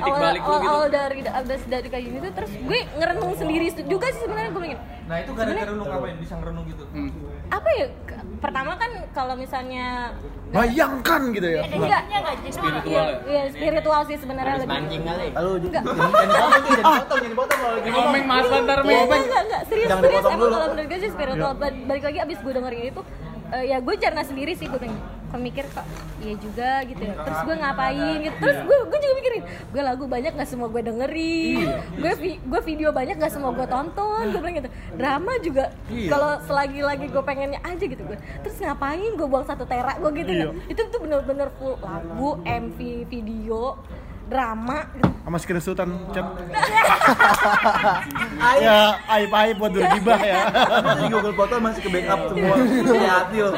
gitu. awal dari dari, dari kayak gini tuh terus gue ngerenung sendiri juga sih sebenarnya gue bilang Nah itu gara-gara lu ngapain bisa ngerenung gitu? Hmm. apa ya pertama kan kalau misalnya Bayangkan gitu ya. enggak Spiritual iya, ya. iya spiritual sih sebenarnya lebih Mancing kali. Lalu jangan dipotong, jangan dipotong kalau lagi ngomong. Ngomong mas bentar, Enggak, Meng. enggak, enggak, serius, serius. dipotong Emang dulu. kalau menurut gue sih spiritual. Ba- Balik lagi abis gue dengerin itu, eh, ya gue cerna sendiri sih gue pengen kok mikir kok iya juga gitu ya. Terus gue ngapain gitu. Terus gue gue juga mikirin gue lagu banyak nggak semua gue dengerin. Gue vi- gue video banyak nggak semua gue tonton. Gue bilang gitu. Drama juga kalau selagi lagi gue pengennya aja gitu gue. Terus ngapain gue buang satu tera gue gitu kan itu tuh bener-bener full lagu MV video drama. Sama screenshotan chat. <laughs> ya, aib aib buat bergibah ya. Di Google Foto masih ke backup semua. <laughs> Hati-hati lo.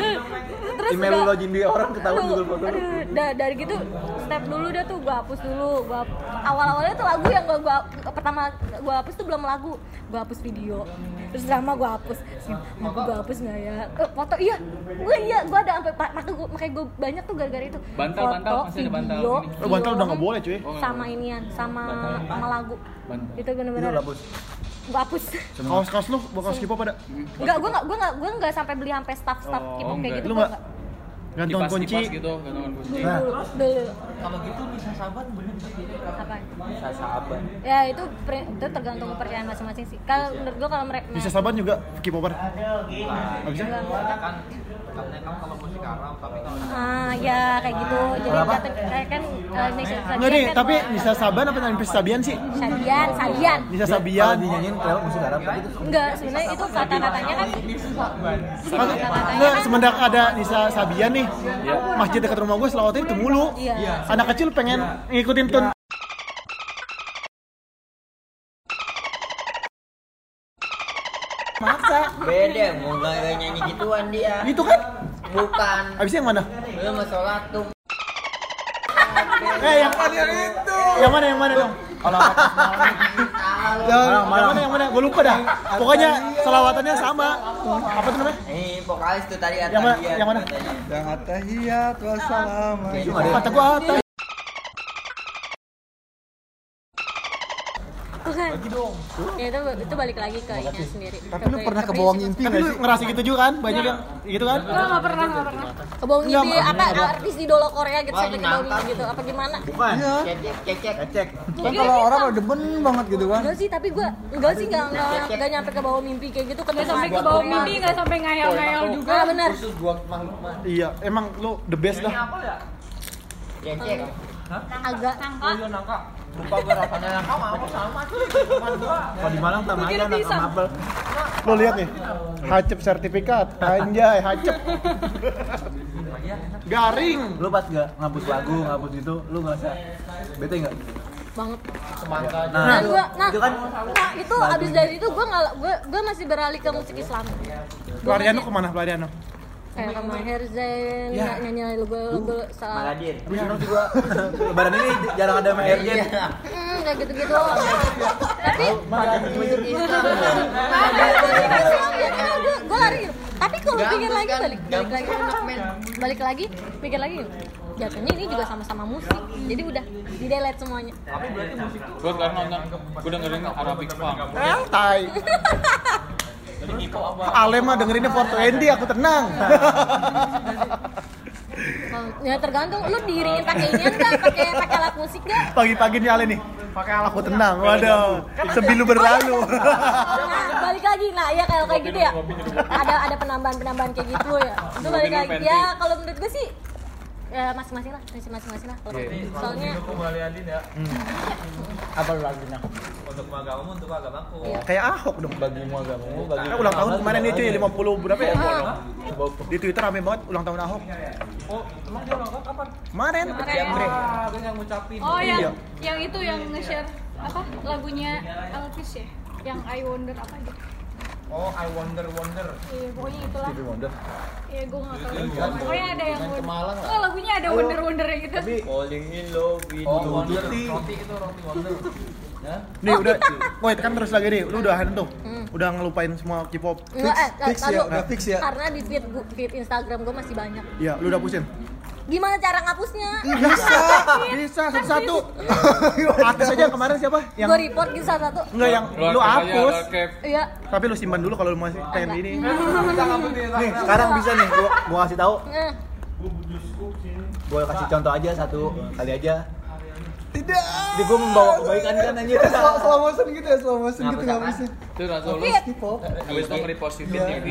Terus Email udah- lu login di orang ketahuan Aduh, Google Foto. lu. aduh, da- dari gitu step dulu dah tuh gua hapus dulu gua awal awalnya tuh lagu yang gua, gua pertama gua hapus tuh belum lagu gua hapus video terus drama gua hapus lagu gua hapus nggak ya Eh, foto iya gua iya gua ada sampai makanya gua makanya gua banyak tuh gara-gara itu Bantal, foto bantal, masih ada bantal video ini. Oh, bantal udah nggak film, boleh cuy. sama inian sama sama lagu Bantal. itu Lu bener-bener hapus. gua hapus Kaos-kaos lu, kaos K-pop ada? Enggak, gua enggak, gua enggak, gua enggak sampai beli sampai staff-staff Oh, K-pop kayak enggak. gitu. Lu gua nggak? Gantung Kipas- kunci. kipas gitu, gantungan kunci. Nah. Kalau gitu bisa sahabat bener Apa? Bisa sahabat. Ya itu itu tergantung kepercayaan masing-masing sih. Kalau menurut gua kalau mereka Bisa sahabat juga K-popper. Iya. Nggak bisa? kan kalau musik Arab tapi kalau Ah ya kayak gitu. Jadi kayak kan uh, Nisa Sabian Enggak nih, kan tapi Nisa Saban apa Nisa Sabian sih? Sabian, Sabian. Nisa Kalau Sabian. dinyanyiin kelewat musik Arab tapi itu Enggak, sebenarnya itu kata-katanya kan Enggak, kan semenjak ada Nisa Sabian nih, masjid dekat rumah gue selawatnya itu mulu. Iya. Anak kecil pengen ngikutin tun. Beda, mau nggak nyanyi gituan dia. Itu kan? Bukan. Abisnya yang mana? Lu mau sholat tuh. Eh, yang mana itu? Yang mana yang mana dong? Kalau Yang, yang mana yang mana? Gue lupa dah. Pokoknya selawatannya sama. Apa tuh namanya? Ini vokalis tuh tadi Yang mana? Atahiyat Yang mana? yang atahiyat wassalam. Itu Kata gue Atta. Bukan. Ya itu itu balik lagi ke ini sendiri. Tapi lu pernah ke bawah mimpi Tapi nggak lu ngerasa gitu juga kan? Banyak yang gitu kan? Enggak, enggak pernah, enggak pernah. Mimpi Mak. apa artis idola Korea gitu sampai mimpi gitu apa gimana? bukan. Iya. Cek cek cek cek. Cek. Kan kalau orang udah demen banget gitu kan. Enggak sih, tapi gua enggak sih enggak enggak, enggak nyampe ke bawah mimpi kayak gitu Enggak sampai ke bawah mimpi, enggak sampai ngayal-ngayal juga. Ah benar. Gua Iya, emang lu the best dah. cek cek. Agak Lupa gue rasanya mau sama sih. Cuman gua Kalau di Malang tamanya Mikir anak mabel. Lu lihat nih. Hacep sertifikat. Anjay, hacep. Garing. Lu pas gak ngapus lagu, ngapus itu, lu ngerasa bete nggak? banget. semangka aja. Nah, Nah, gua nah, itu kan nah, itu abis dari itu nggak gua gua masih beralih ke musik Islam. Pelarian lu ke mana pelarian lu? Kayak ke Maher Zain, nggak nyanyi lagu lagu salah. Maladir. Tapi seneng juga <laughs> Lebaran ini jarang ada main Iya. Hmm, gitu-gitu. Tapi Musik Islam. gue lari gitu. Tapi kalau pikir lagi kan, balik balik lagi balik lagi pikir lagi jatuhnya ini juga sama-sama musik jadi udah di delete semuanya Gue sekarang nonton, gue dengerin Arabic Funk. Eh, tai. <laughs> Ale mah dengerinnya 420 aku tenang. ya tergantung. Lu diiringin pakai ini enggak? Pakai pakai alat musik enggak? Pagi-pagi nih Ale nih. Pakai Ale aku tenang. Waduh. Sebilu berlalu. nah balik lagi. Nah ya kalau kayak gitu ya. Ada ada penambahan penambahan kayak gitu ya. Itu balik lagi. ya kalau menurut gue sih masing-masing lah masing-masing lah kalau soalnya Aku kembali Adin ya. Apa lu lagunya? Untuk agamamu, untuk agamaku. Iya. Kayak Ahok dong. Bagimu agamamu, bagi Nah, ulang tahun kemarin nih cuy 50 berapa ya? Di Twitter rame banget ulang tahun Ahok. Oh, emang dia ulang tahun kapan? Kemarin. Ah, gue yang ngucapin. Oh yang Iya. yang itu yang nge-share apa lagunya Elvis ya? Yang I Wonder apa gitu? Oh, I wonder wonder. Iya pokoknya itulah. Stevie Wonder. Iya gue nggak tahu. Pokoknya ada yang Main ke Malang lah. Oh lagunya ada Wonder Wonder gitu. Falling in love with Oh, wonder. Roti itu roti wonder. <laughs> Ya? Nih udah, woi kan terus lagi nih, lu udah tuh, udah ngelupain semua K-pop. eh fix ya, taruh. udah fix ya. karena di feed feed Instagram gue masih banyak Iya, lu udah pusin. Gimana cara ngapusnya Bisa, bisa satu-satu. Artis aja kemarin siapa? Yang gue report gitu satu-satu enggak yang lu hapus. iya Tapi lu simpan dulu kalau lu masih pengen ini. Nih, sekarang bisa nih gua gua kasih tahu. Eh, Gua kasih contoh aja satu kali aja. Tidak. Jadi gua membawa kebaikan kan anjir. Slow, slow motion gitu ya, slow motion gitu nggak bisa. Itu langsung lu Fit. Habis itu nge-repost di TV.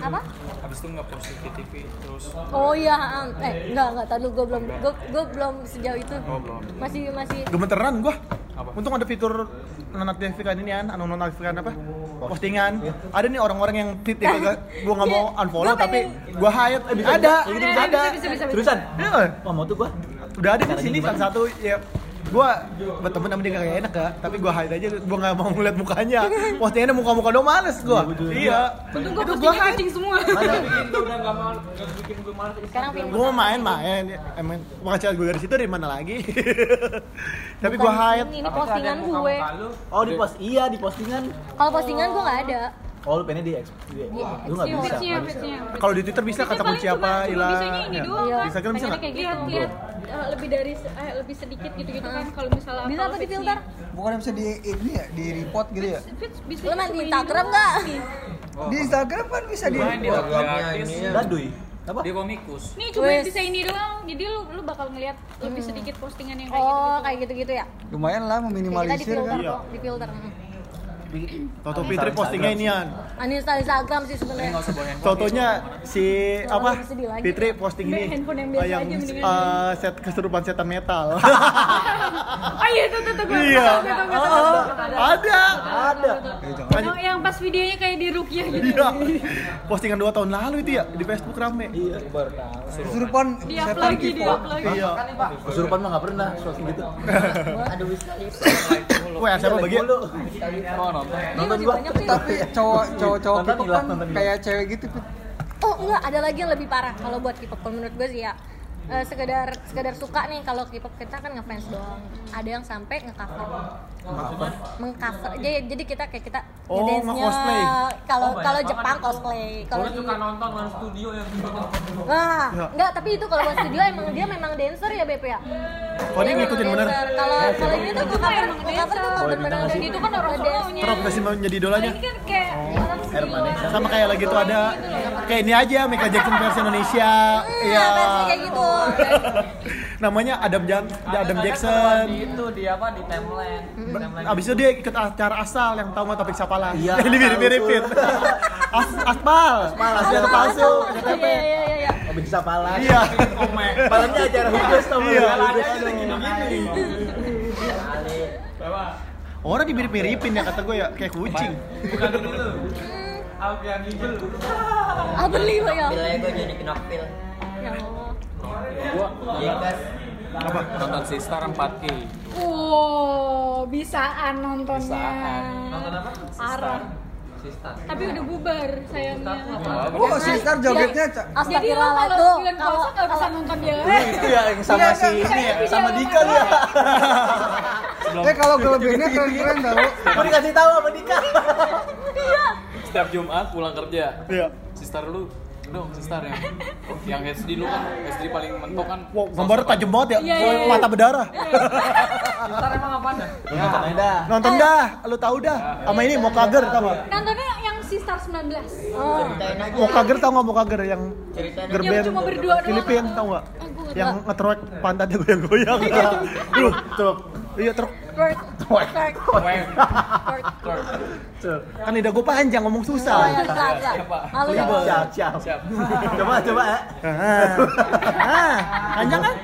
apa Habis itu nge-post di TV terus oh iya eh enggak enggak tadi gue belum gue gue belum sejauh itu Oh, belum. masih masih Gemeteran gua. Apa? Untung ada fitur nonaktifkan ini kan, anu nonaktifkan apa? Postingan. Ada nih orang-orang yang tit ya gua <laughs> nggak mau unfollow Gua tapi gua hide. Eh, bisa ada. Kayak gitu bisa ada. Terusan. Iya. Mau tuh gua. Udah ada di Caranya sini gimana? satu-satu ya. Gua berteman sama dia gak enak ya tapi gua hide aja gua gak mau ngeliat mukanya. <laughs> Postingannya muka-muka doang males gua. Iya Untung gue itu gua postingnya hide. kucing semua. bikin gue udah gak mau gak bikin gue malas. sekarang pengen gua mau main main emang penghasilan gue dari situ dari mana lagi? <laughs> Tapi gua hide. ini, postingan gue. Oh, di post iya di postingan. kalau postingan gue nggak ada Oh, lu pengennya di exp. di- Lu enggak bisa. Nggak bisa. kalau di twitter bisa kata kunci apa hilang Ya. doang, Iya, Di Instagram bisa pengennya nggak kayak Lihat, gitu lihat eh, lebih dari eh, lebih sedikit gitu-gitu kan kalau misalnya bisa apa di filter Bukan bisa di ini ya, di report gitu ya. Bisa lu main di Instagram doang. nggak Di Instagram kan bisa di report. artis Daduy. Apa? dia komikus Nih cuma Wes. bisa ini doang. Jadi lu lu bakal ngeliat lebih sedikit postingan yang kayak oh gitu. kayak gitu gitu ya Lumayan lah Kayak kita di meminimalisir filter kan. Iya. kok di filter. Toto Fitri postingnya inian uninstall Instagram sih sebenarnya nggak Fotonya si apa? Fitri posting ini Handphone yang eh, eh, set keserupan setan metal. Oh iya tuh tuh gue Iya. Oh, ada. Ada. Yang, pas videonya kayak di Rukia gitu. Iya. Postingan 2 tahun lalu itu ya di Facebook rame. Iya. Kesurupan up setan lagi. Iya. Kesurupan mah enggak pernah gitu. Aduh, wis kali. Wah, siapa bagi? Oh nonton Ini Nonton masih gua. banyak sih Tapi cowok cowok cowok K-pop kan kayak cewek gitu. Oh enggak, ada lagi yang lebih parah kalau buat K-pop menurut gue sih ya. Eh, sekedar sekedar suka nih kalau K-pop kita kan ngefans doang. Ada yang sampai ngecover. Mengcover. Jadi jadi kita kayak kita Oh, ngedance-nya nge-cosplay. kalau Oh, kalau Jepang cosplay. Kalau di suka nonton nonton studio yang gitu. Wah, Ya. enggak, tapi itu kalau buat studio emang dia memang dancer ya BP ya. Oh, dia ngikutin bener. Kalau kalau ini tuh cover emang cover tuh dancer. bener-bener Oh, Dan itu kan orang solonya. Terus masih mau jadi idolanya. Ini kan kayak Herman ya. Sama kayak lagi tuh ada kayak ini aja Michael Jackson versi Indonesia. Iya, versi kayak gitu. <laughs> Namanya Adam Jan Adam Jackson. Di itu di apa di timeline. Timeline. Abis itu dia ikut acara asal yang tahu mah topik Sapala. Iya. <laughs> Ini mirip-miripin. <laughs> As aspal. Aspal asli atau palsu. Iya iya iya iya. Oh, bisa pala. Iya. Malamnya acara khusus tuh. Iya. Orang dimirip-miripin ya kata gue ya kayak kucing. Bukan dulu. Alfian Gibel. Apa nih Pak, ya? gue jadi kenopil Ya Allah. Jengkas Apa? nonton Sister 4K Wow, bisaan nontonnya. Nonton apa? Parah. Sistar. Tapi udah bubar sayangnya. Oh, sister jogetnya Cak. Jadi lo kalau tuh. bulan Kalau puasa nggak bisa nonton dia. Itu ya yang sama Iya, si iya, ini ya, iya, sama iya, Dika iya. dia. <laughs> Eh kalau kelebihannya keren-keren tau. Mau dikasih tahu sama Dika. setiap Jumat pulang kerja Iya. Sister lu dong sister yang yang HD lu kan HD paling mentok kan Wow, gambarnya tajam banget ya. Iya, iya, iya. Mata berdarah. Sistar emang apa dah? Nonton aja dah. Nonton dah, lu tahu dah. Sama ini mau kager sama. Nontonnya yang si Star 19 Oh. Mau kager tau nggak mau kager yang doang. Filipin tau nggak Yang ngetrek pantatnya goyang-goyang. <laughs> Lu truk. Iya truk. Twerk. Twerk. Twerk. Kan lidah gue panjang ngomong Oh, susah. enggak, enggak. Malu ya. Siap, siap. Siap. <laughs> Coba, coba ya. Ah, <laughs> Ah, panjang kan?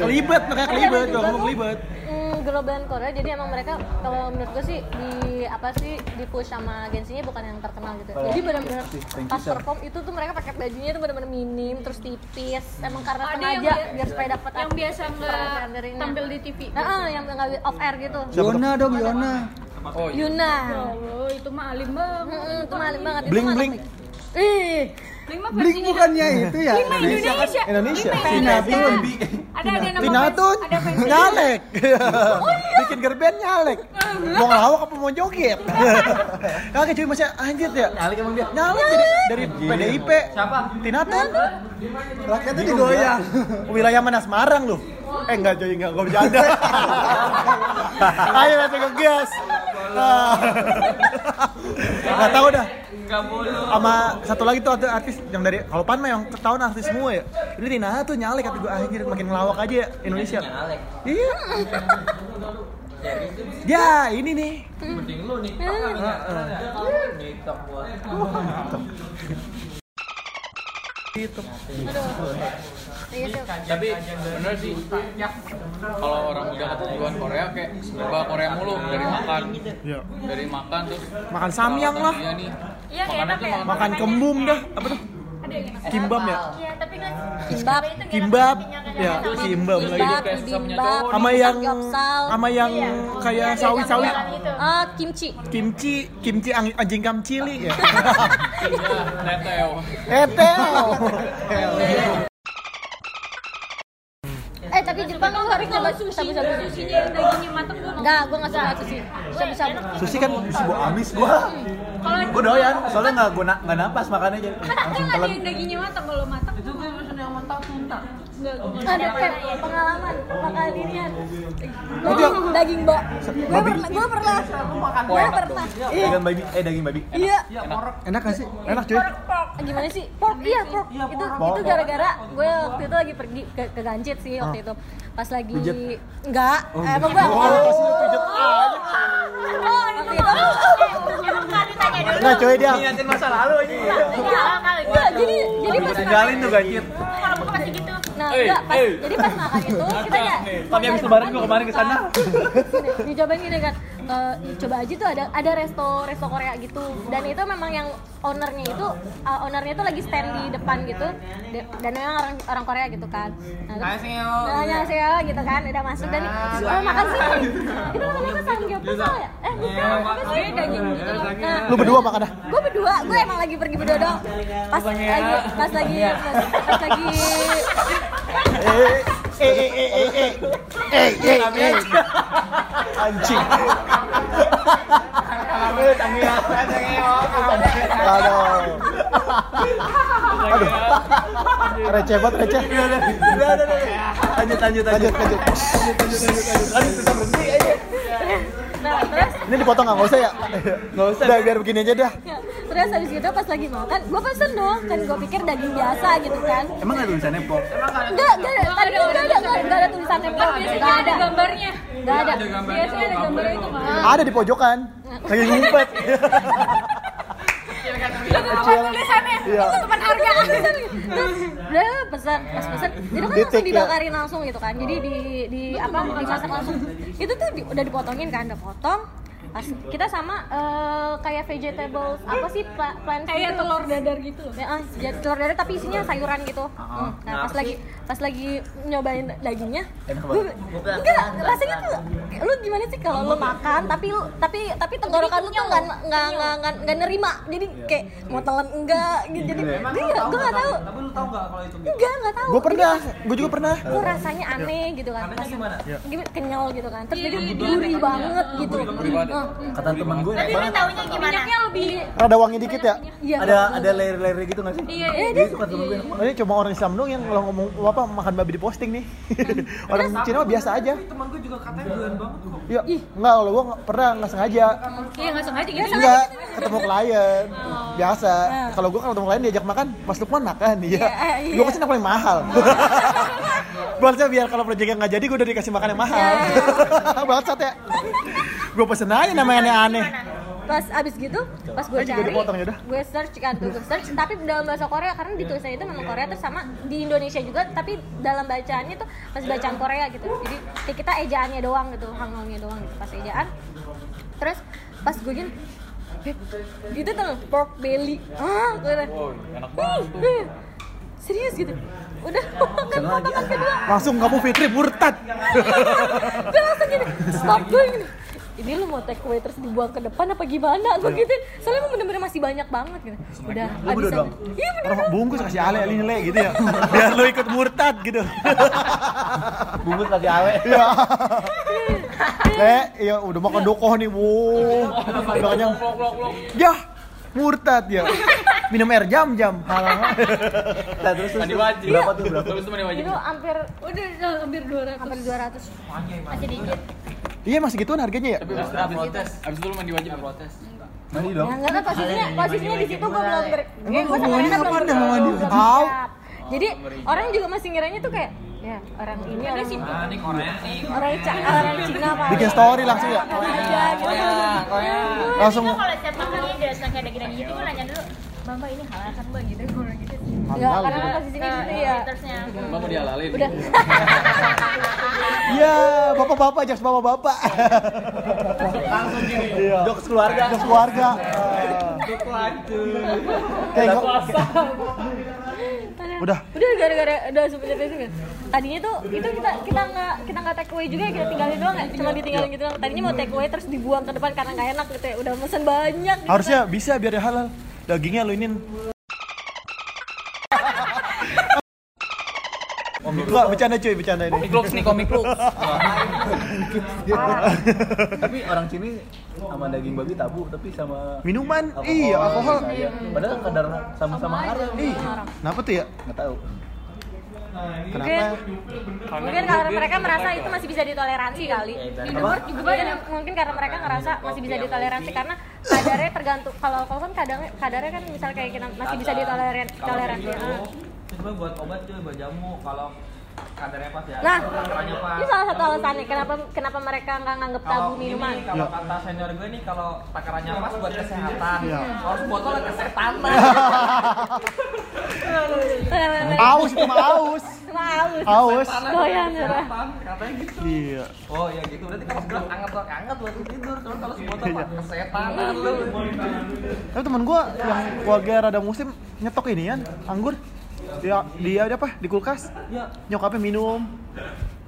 Kelibet, makanya kelibet, ngomong kelibet. Girl band Korea jadi emang mereka kalau menurut gue sih di apa sih di push sama agensinya bukan yang terkenal gitu. Jadi benar-benar pas perform itu tuh mereka pakai bajunya tuh benar-benar minim terus tipis. Emang karena Ada sengaja yang bia- biar supaya dapat yang biasa nggak tampil di TV Nah, yang nggak off air gitu. Yona dong, Yona. Oh, iya. Yuna. Oh, itu mah alim banget. Hmm, itu malim banget. Itu Bling mah bling. ih Lima Blink bukannya itu ya? Lima Indonesia. Indonesia. Lima Indonesia. Ada ada nama Tina ada fans nyalek. Bikin gerben nyalek. Mau ngelawak apa mau joget? <laughs> Kagak cuy masih anjir ya. Nyalik emang dia. Nyalek dari, dari PDIP. Siapa? Tina tuh. Rakyatnya digoyang. <laughs> Wilayah mana Semarang lu? Eh enggak cuy, enggak gua bercanda. <laughs> Ayo ngegas. Ah. Enggak tahu dah. Boleh. Sama satu lagi tuh ada artis yang dari kalau pan mah yang ketahuan artis semua ya. Ini Tina tuh nyalek kata gue anjir makin ngelawak aja ya Indonesia. Nyalek. Iya. Ya, ini nih. Mending lu nih. Gua. Gitu. sih Tapi bener sih kalau orang udah ketujuan Korea kayak serba Korea mulu dari makan. Iya. Dari makan terus Makan samyang lah. Iya nih. Iya, enak ya. makan Makan kembum dah. Apa tuh? Ada yang enak. Kimbam ya? Iya, tapi kan kimbab Kimbab. Ya, kimbab lagi. kimbab. Sama yang samgyeopsal. sama yang kayak sawi-sawi. itu. ah kimchi Kimchi, kimchi anjing kamcili ya. <laughs> Iya, teteo. Tapi Jepang lu harus coba sushi. Sushi, sabu sabu sushi. yang dagingnya mateng gua nggak enggak gua nggak suka sushi. Sabu sabu Sushi kan Si bu amis gua. Kalau Gua doyan, soalnya nggak gua na- nggak napas makannya jadi kan ada langsung telan. dagingnya mateng kalau mateng itu gue pesen yang matang enggak gua ada kayak pengalaman makan inian daging daging mbak gue pernah gue pernah. Gue pernah. Iya Daging babi, eh daging babi. iya. Enak gak sih? Enak cuy. Gimana sih? Pork? Iya pork. Itu itu gara-gara gue waktu itu lagi pergi ke, ke Gancit sih waktu itu. Pas lagi enggak. Eh, emang gue Oh, lu pijet aja. waktu itu. Nah, cuy dia. Ingatin masa lalu aja. enggak jadi jadi pas Tinggalin tuh ganjit. kalau buka pasti gitu? nah enggak pas jadi pas makan itu kita ya Tapi habis lebaran gua kemarin ke sana. Gini, dicobain gini kan eh, coba aja tuh ada ada resto resto Korea gitu. Dan itu memang yang ownernya itu uh, ownernya itu lagi stand di depan gitu. Dan memang orang orang Korea gitu kan. Nah, nah, annyeonghaseyo gitu kan. Udah masuk. Dan oh, makan sih <laughs> kita makan apa samgyeopsal ya eh bukan. Apa sih daging gitu nah Lu berdua makan dah. gue berdua. Gue emang lagi pergi berdua doang pas lagi pas lagi pas, pas lagi. Eh, eh, eh, eh, eh, eh, eh, eh, eh, anjing. Aduh. Aduh. Receh banget, receh. Udah, udah, udah, udah. Lanjut, lanjut, Lanjut, lanjut. lanjut. Aduh, susah berhenti aja. nah terus Ini dipotong nggak? Nggak usah ya? Nggak usah. Udah, biar begini aja dah. Ya, terus habis itu pas lagi makan, gue pesen dong, kan gue pikir daging biasa gitu kan. Emang ada tulisannya pop? Enggak, enggak ada, tadi ada, enggak ada, tulisannya biasanya enggak ada gambarnya enggak ada. biasanya ada gambarnya itu nggak Ada di pojokan. Lagi ngumpet. <laughs> itu tuh tulisannya Iya. itu teman harga Terus udah pesan, pas pesan, itu kan langsung ya. dibakarin langsung gitu kan. Jadi di di apa dimasak langsung. Itu tuh di- udah dipotongin kan, udah potong. Pas kita sama eh, kayak vegetables apa sih pla- plants kayak gitu. telur dadar gitu loh Ya, ah, jadi telur dadar tapi isinya sayuran gitu. Hmm. Nah, pas lagi pas lagi nyobain dagingnya, gue enggak rasanya tuh lu gimana sih kalau lu makan tapi lu tapi tapi tenggorokan lu tuh nggak nggak nggak nggak nerima. Jadi kayak mau telan enggak gitu. Jadi gue nggak gue nggak tahu. Tapi lu tahu nggak kalau itu Enggak nggak tahu. Gue pernah, gue juga pernah. Gue rasanya aneh gitu kan. Gimana kenyal gitu kan. Terus jadi gurih banget gitu. Kata teman gue Tapi lu taunya gimana? Minyaknya lebih Rada wangi dikit ya. Iya. Ada ada layer-layer gitu nggak sih? Iya, iya. Temen gue banget. Ini cuma orang Islam doang yang kalau ngomong apa makan babi di posting nih. <laughs> orang Cina mah biasa aja. Temen gue juga katanya doyan banget kok. Iya, enggak kalau gua nggak- pernah nggak sengaja. Iya nggak sengaja gitu. Enggak, ketemu klien. Biasa. Kalau gua kalau ketemu klien diajak makan, Mas Lukman makan, iya. iya. Gua pasti yang paling mahal. <laughs> Balasnya biar kalau proyeknya nggak jadi, gua udah dikasih makan yang mahal. <laughs> Bangsat ya. Gua pesen aja namanya aneh-aneh. pas abis gitu pas gue juga cari gue search kan Google search. Tapi dalam bahasa Korea karena ditulisnya itu memang Korea terus sama di Indonesia juga tapi dalam bacaannya tuh masih bacaan Korea gitu. Jadi kayak kita ejaannya doang gitu hangangnya doang gitu pas ejaan. Terus pas gue gini gitu tuh pork belly. Ah gue bilang, Wow, enak banget tuh. "Ih, serius gitu. Udah makan potongan kedua. Langsung kamu Fitri murtad. gue langsung gini stop gue gini ini lu mau take away terus dibuang ke depan apa gimana gue gitu soalnya emang bener-bener masih banyak banget gitu udah berdua doang? iya bener Orang bungkus kasih ale ale nilai gitu ya. <laughs> Biar lu ikut murtad gitu. <laughs> Bungkus kasih ale. Iya. Le, iya udah makan dokoh nih, Bu. Udah kenyang. Ya, murtad ya. Minum air jam-jam. Halang. Nah, terus terus wajib. berapa tuh berapa? Terus mandi wajib. itu hampir Udah udah hampir 200. hampir 200 Masih dikit. Iya masih gituan harganya ya. Tapi abis, abis, abis, abis itu lu mandi wajib protes. Mandi dong. ya enggak tahu posisinya posisinya di situ gue belum ber gue sama hubungannya Rena belum sama mandi? Tahu. jadi orang juga masih ngiranya tuh kayak ya orang ini orang sih ini Korea nih. orang Ca- orang Cina apa Bikin story langsung ya. aja gitu Langsung Itu kalau setiap makannya dia langsung kayak daging gitu, gue nanya dulu, Bang, Bang, ini halal kan Bang? Gitu, gue bilang gitu sih. ya karena kan posisinya di situ ya. Mbak mau dihalalin. udah Iya, bapak-bapak jokes bapak-bapak. Langsung gini. Iya. Jokes keluarga. Jokes keluarga. Kayak nggak- Udah. udah gara-gara udah seperti itu kan tadinya tuh itu kita kita nggak kita nggak take away juga kita tinggalin doang ya cuma ditinggalin gitu doang tadinya mau take away terus dibuang ke depan karena nggak enak gitu ya udah mesen banyak gitu. Harusnya bisa biar dia halal. Dagingnya lu inin. Enggak, bercanda cuy, bercanda ini. Komik looks nih, komik looks. <laughs> Tapi orang sini sama daging babi tabu, tapi sama Minuman, iya, alkohol. Iya. Padahal kadar sama-sama haram. Ih, kenapa tuh ya? Nggak tahu. Mungkin mungkin karena mereka merasa itu masih bisa ditoleransi kali. Di luar juga mungkin, mungkin karena mereka ngerasa masih bisa ditoleransi. karena kadarnya tergantung kalau alkohol kan kadarnya kadarnya kan misal kayak kita masih bisa ditoleransi toleransi. Ah. Sebenarnya buat obat cuy, buat jamu. Kalau kadarnya pas ya. Nah, pas. ini salah satu alasannya kenapa kenapa mereka nggak nganggep tabu minuman. ini kalau kata senior gue nih kalau takarannya pas buat kesehatan. Harus botol kesehatan. <laughs> Aus itu mah aus. Haus. Aus. Doyan ya. Katanya gitu. Iya. Oh ya gitu berarti kalau segelas anget tuh anget buat tidur. Kalau kalau sebotol mah kesehatan lu. Tapi temen gua yang keluarga rada muslim nyetok ini kan, anggur. Dia dia apa? Di kulkas. Nyokapnya minum.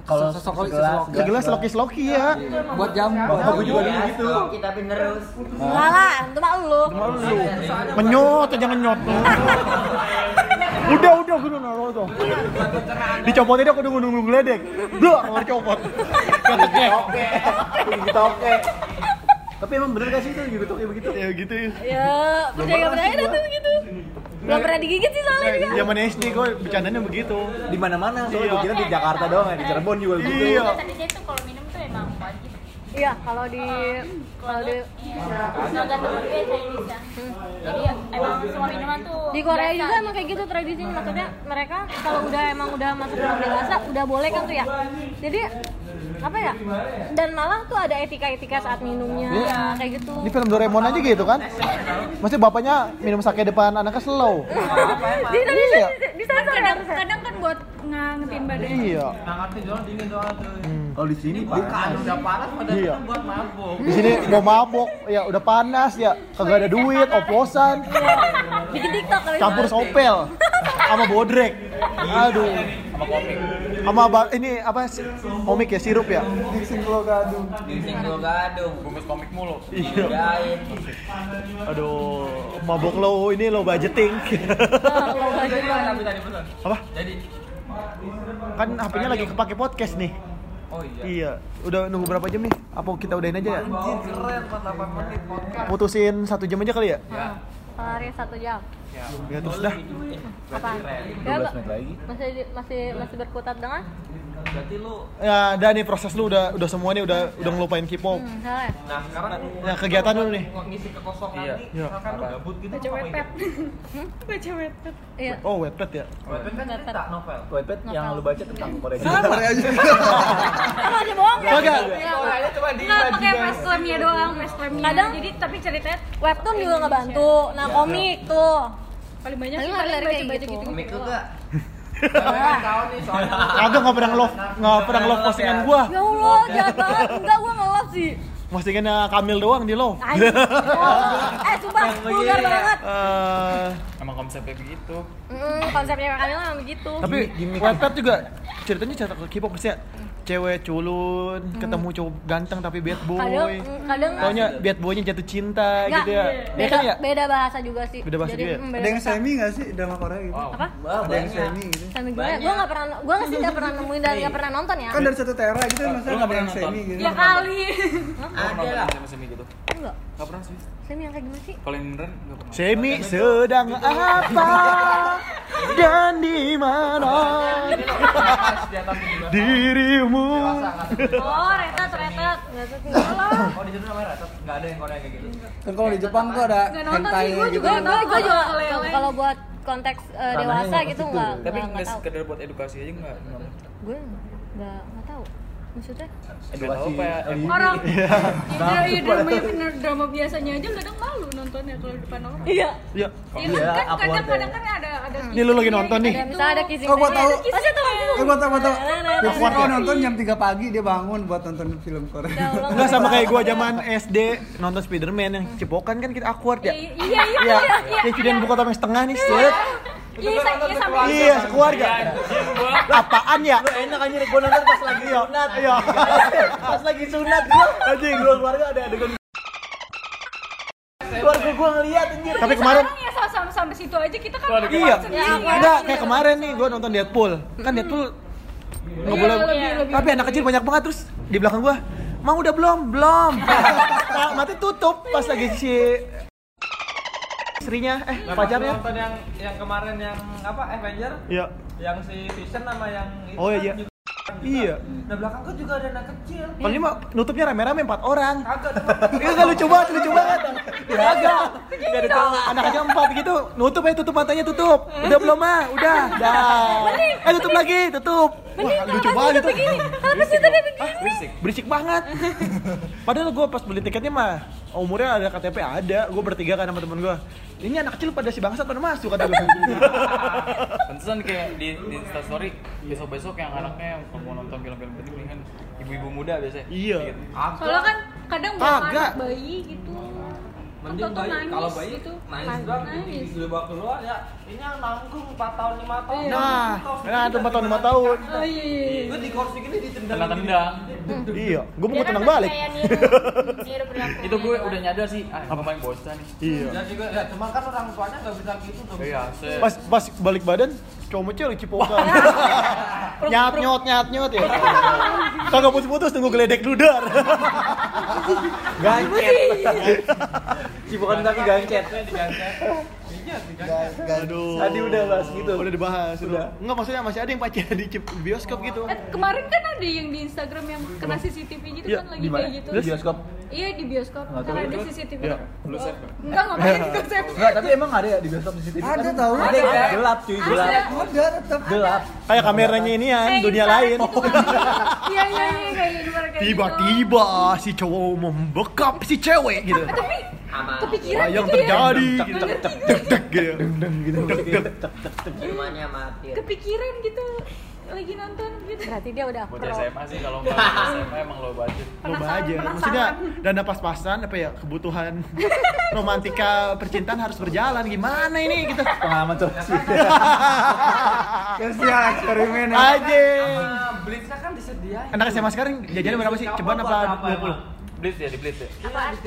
Kalau segelas, Segelas loki-loki ya. Buat jamu. Aku juga dulu gitu. Kita penerus. Enggak lah, itu mah lu. Lu menyot aja ngenyot. udah udah gue naruh tuh. Dicopotin aku udah nunggu geledek. Duh, keluar copot. Oke. Kita oke. Tapi emang bener gak sih itu gitu kayak begitu? Ya gitu ya. Ya, percaya percaya dah tuh gitu. Belum pernah digigit sih soalnya dia. Zaman SD gue bercandanya begitu. Di mana-mana, soalnya Iya. gue kira di Jakarta doang ya, di Cirebon juga gitu. Iya. Tadi dia tuh kalau minum tuh emang wajib. Iya, kalau di kalau di Nggak gantung gue Chinese. Jadi emang semua minuman tuh di Korea biasa juga emang kayak gitu tradisinya maksudnya mereka kalau udah emang udah masuk rumah dewasa udah boleh kan tuh ya jadi apa ya dan malah tuh ada etika-etika saat minumnya kayak gitu Di film Doraemon aja gitu kan. Maksudnya bapaknya minum sake depan anaknya slow. di Indonesia Iya. di, sana kadang, kadang kan buat ngangetin Iya. Nggak ngerti jualan dingin doang tuh. Kalau di sini Bukan panas. udah panas pada Iya. buat mabuk. Di sini mau mabok, ya udah panas ya, kagak ada duit, oplosan, bikin tiktok kali campur sopel, sama bodrek, aduh, sama komik, sama ini apa sih, komik ya sirup ya, Ginseng lo gadung. Bungkus komik mulu. Iya. Aduh, mabok lo ini lo budgeting, <laughs> Jadi nggak bisa dipesan. apa? Jadi Kan HP-nya lagi kepake podcast nih, Oh iya. Iya. Udah nunggu berapa jam nih? Apa kita udahin aja ya? Anjir keren 48 menit podcast. Putusin satu jam aja kali ya? Ya. Lari satu jam. Ya. Ya terus dah. Apa? Ya, masih masih masih berkutat dengan? Berarti lu Ya, udah nih proses lu udah udah semua nih udah udah ngelupain K-pop. Hmm, ya? Nah, sekarang Ya, kegiatan dulu nih. ngisi kekosongan Iya. nih. Iya. Misalkan lu gabut gitu Baca lu webpad. <laughs> Baca webpad. Iya. Oh, webpad ya. Webpad kan cerita novel. Wattpad yang lu baca tentang Korea juga. Sama. Emang aja bohong ya? Kagak. Iya. Koreanya cuma di Nggak pakai facecamnya doang, facecamnya. Kadang jadi tapi ceritanya Webtoon juga ngebantu. Nah, komik tuh. paling banyak Paling sih paling baca-baca kayak gitu. Komik lu gak? Tahu nih soalnya Kagak nggak pernah love nggak pernah love postingan gua. Ya Allah, jahat banget. Enggak, gua nge-love sih. Postingannya Kamil doang di love. Anjing. Oh. Eh, sumpah, vulgar banget. Eh, emang konsepnya begitu. Mm, konsepnya kalian memang begitu. tapi webpad juga ceritanya cerita ke K-pop sih ya. Cewek culun, ketemu cowok ganteng tapi bad boy. Kadang, mm, kadang Taunya bad boynya jatuh cinta Enggak, gitu ya. Beda, kan ya? beda bahasa juga sih. Beda bahasa juga ya? mm, Ada yang semi gak sih drama Korea gitu? Wow. Apa? Ada yang semi gitu. Semi gimana? Gue gak pernah, gue sih gak pernah nemuin dan gak pernah nonton ya. Kan dari satu tera gitu maksudnya nggak ada yang pernah semi nonton? gitu. Ya kali. Ada lah. Sama semi gitu. Enggak. Enggak pernah sih. Semi yang kayak gimana sih? Kalau yang beneran enggak pernah. Semi sedang apa dan di mana dirimu? Oh, retat, retat. Enggak lah. Oh, di situ namanya Ratot. Enggak ada yang Korea kayak gitu. Kan kalau di Jepang tuh ada hentai gitu. juga Gue juga kalau buat konteks eh, dewasa gitu enggak Tapi enggak sekedar buat edukasi aja enggak. Gue enggak. Maksudnya? Tahu ya. Orang ya, ya drama bener drama biasanya aja kadang malu nontonnya kalau di depan orang. Iya. Ya. Iya kan kadang-kadang kan ada ada Ini lu lagi nonton nih. Ada misalnya ada kissing Oh, gua tahu. Pasti tahu. Eh gua tau, gua tau. Nah, nah, Gua nah, nah. nonton jam 3 pagi dia bangun buat nonton film Korea. Ya Enggak sama kayak gua zaman SD nonton Spiderman yang cipokan kan kita awkward ya. Iya iya iya. Iya, iya. ya cuman buka tameng setengah nih, set. Iya iya sampai Iya, sekeluarga. Apaan ya? Lu enak anjir gua nonton pas lagi sunat. Iya. Pas lagi sunat gua. Anjing. Gua keluarga ada adegan keluarga gua ngeliat anjir. Tapi kemarin ya sa- sampai sampai situ aja kita kan Iya, enggak kayak kemarin nih gue nonton Deadpool. Kan Deadpool nggak boleh. Tapi anak kecil banyak banget terus di belakang gua. Mau udah belum? Belum. <laughs> Mati tutup pas lagi si istrinya eh pacarnya. nonton yang yang kemarin yang apa Avenger Iya. yang si Vision sama yang itu Oh kan iya. juga- Iya. Nah belakangku juga ada anak kecil. Kalau ini mah nutupnya rame-rame empat orang. Kagak <laughs> Iya kan lucu banget, lucu banget. Kagak. Gak ada cowok. Anak aja empat gitu. Nutup aja tutup matanya tutup. Udah belum mah? Udah. Dah. Eh tutup lagi, tutup. Wah, lucu banget itu. Kenapa sih tadi begini? Berisik. Berisik banget. <laughs> Padahal gue pas beli tiketnya mah umurnya ada KTP ada. Gue bertiga kan sama temen gue. Ini anak kecil pada si bangsat pada masuk kata gue. <laughs> Pantesan kayak di di Instastory besok-besok yang anaknya yang mau nonton film-film penting mendingan ibu-ibu muda biasanya. Iya. Soalnya kan kadang anak bayi gitu. Mending bayi kalau bayi gitu. nangis doang Nangis. di bawa keluar ya ini yang nanggung 4 tahun 5 tahun Nah, nah itu empat tahun lima tahun. Oh iya iya. iya. gue di kursi gini ditendang Tendang-tendang. Iya, gue mau kan masih balik. <laughs> Itu gue udah nyadar sih, ah apa main bosan nih. Iya. ya juga ya cuma kan orang tuanya nggak bisa gitu tuh Iya. Pas pas balik badan cowok cewek cipokan. nyat nyot nyat nyot ya. Kagak putus-putus tunggu geledek dudar. Gancet. Cipokan kaki gancet. Aduh. Tadi udah bahas gitu. Udah dibahas. Udah. Enggak maksudnya masih ada yang pacaran <laughs> di bioskop gitu. Eh, kemarin kan ada yang di Instagram yang kena CCTV gitu Iya, kan lagi kayak gitu. Di bioskop. Iya di bioskop. Nggak tahu. Kan ada CCTV. Iya. Lu set. Enggak ngapain konsep. Enggak, tapi emang ada ya di bioskop CCTV? Ada tahu. Ada ya? Gelap cuy, gelap. Ada tetap. Gelap. Kayak kameranya ini ya, dunia lain. gitu kan. <laughs> Iya iya iya kayak gitu kayak gitu. Tiba-tiba si cowok membekap si cewek gitu. Tapi Aman. kepikiran yang gitu ya. terjadi? Gitu. Deg deg gitu. Deg deg. Semuanya mati. Kepikiran gitu lagi nonton gitu. Berarti dia udah Buat pro. SMA sih kalau nggak SMA <laughs> emang lo budget. Coba aja. penasaran. Maksudnya dana pas-pasan apa ya kebutuhan <laughs> romantika percintaan harus berjalan gimana ini gitu. Pengalaman sosial. <laughs> Kasihan eksperimen ya. Aja. Blitznya kan disediain Anak SMA sekarang jajannya berapa sih? Ceban apa 20? Blitz ya, di Blitz ya.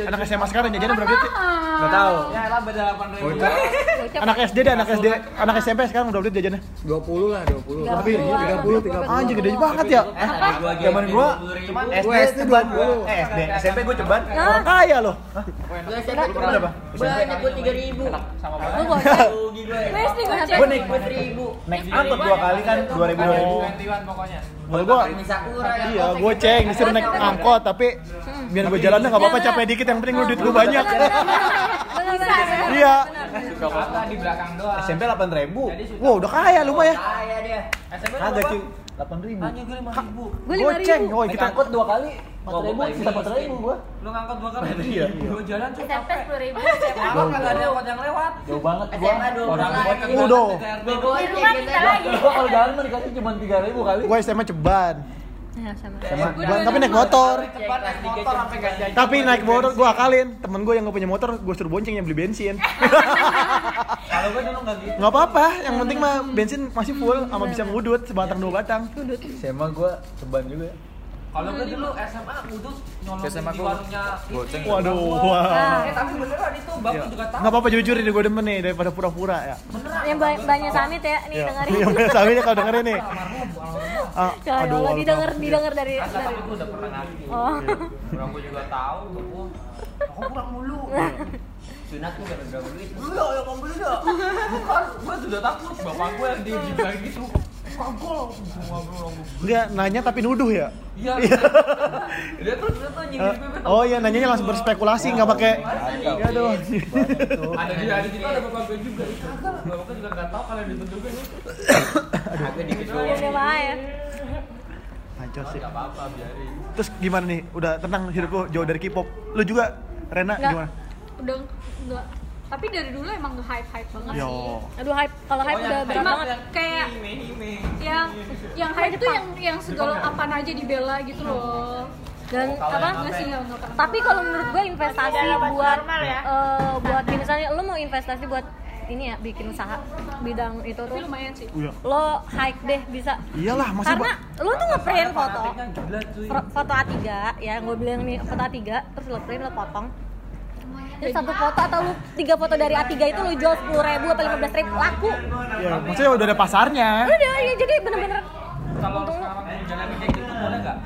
Anak SMA sekarang jajannya berapa duit? sih? Nggak tahu. Ya lah beda 8 ribu. Anak SD deh, anak SD, anak SMP sekarang berapa duit jajannya? 20 lah, 20. Tapi 30, 30. anjing gede banget ya. Zaman gua cuman SD ceban gua. Eh SD, SMP gua ceban. Orang kaya loh. Gue SMP Berapa? Gue tiga ribu. Sama Lu goceng. Rugi gue. Gue SD. Gua naik Gue seribu. naik angkot dua kali kan 2000 2000. 21 pokoknya. Kalau gua ya. Iya, gue ceng, disuruh naik angkot, tapi biar gue jalannya nggak apa-apa capek dikit, yang penting duit gue banyak. Iya. Suka di belakang doang. SMP 8000. Wow, udah kaya lu mah ya. Kaya dia. SMP Agak cuy. 8000. Hanya gue 5 ribu. Gue lima ribu. woi kita angkot dua kali 4000, sisa 4000 gua. Lu ngangkut dua kali. Iya. Lu jalan cuy SMP capek. sepuluh ribu Malah kagak ada angkot yang lewat. Jauh banget. SMA dua Orang. Gue goceng Di rumah kita lagi. Gua kalau jalan mah dikasih cuma 3000 kali. gue SMA ceban. Ya, sama. Gua- tapi naik motor. Naik motor sampai. Tapi naik motor gue akalin. Temen gue yang gak punya motor, gue suruh bonceng yang beli bensin. <laughs> Kalau gue dulu enggak gitu. Nggak apa-apa, yang penting mah bensin masih full, sama bisa ngudut sebatang dua batang. SMA gua ceban juga. Kalau gue dulu SMA udut nyolong SMA di gua warungnya goceng. Waduh, wah. Eh tapi beneran itu bapak juga tahu. Nggak apa-apa jujur ini gue demen nih daripada pura-pura ya. Yang ba- banyak samit ya, nih dengerin. Iya, samanya kalau dengerin nih. Ah, Ya aduh, Allah, aduh. didengar didengar dari Asal dari. tapi gue udah pernah ngasih. Oh. Orang gue juga tahu, gue aku pulang mulu. Sunat tuh gak berapa duit. Lu ya, ya kamu beli ya. Bukan, gue sudah takut bapak gue yang dia bilang gitu. Kagol. Enggak, nanya tapi nuduh ya. Iya. <laughs> Dia terus dia tuh nyindir Eh, oh iya nanyanya langsung berspekulasi nggak pakai ya dong Ada di ada di situ ada bapak gue juga. Kagak, bapak gue juga nggak tahu kalau dibentuknya itu. Agak dikit Oh, udah ya. hancur sih Gak apa-apa biarin. terus gimana nih udah tenang hidup lu jauh dari K-pop lu juga Rena Nggak. gimana Udah enggak. Tapi dari dulu emang hype-hype banget sih. yo Aduh hype, kalau hype udah berat Cuma banget. kayak yang yang hype itu yang yang segala apa aja dibela gitu loh. Dan apa? Enggak sih enggak enggak pernah. Tapi kalau menurut gue investasi buat ya? eh, buat misalnya lo mau investasi buat ini ya bikin usaha bidang itu Tapi tuh. Lumayan sih. Iya. lo hike deh bisa. Iyalah masa karena lo tuh ngeprint foto foto. A3 ya gue bilang nih foto A3 terus lo print lo potong. Terus satu foto atau lu tiga foto dari A3 itu lu jual sepuluh ribu atau lima belas ribu laku. Ya maksudnya udah ada pasarnya. Udah ya jadi bener-bener Kalau untung lu. sekarang mau jalan kayak gitu boleh nggak?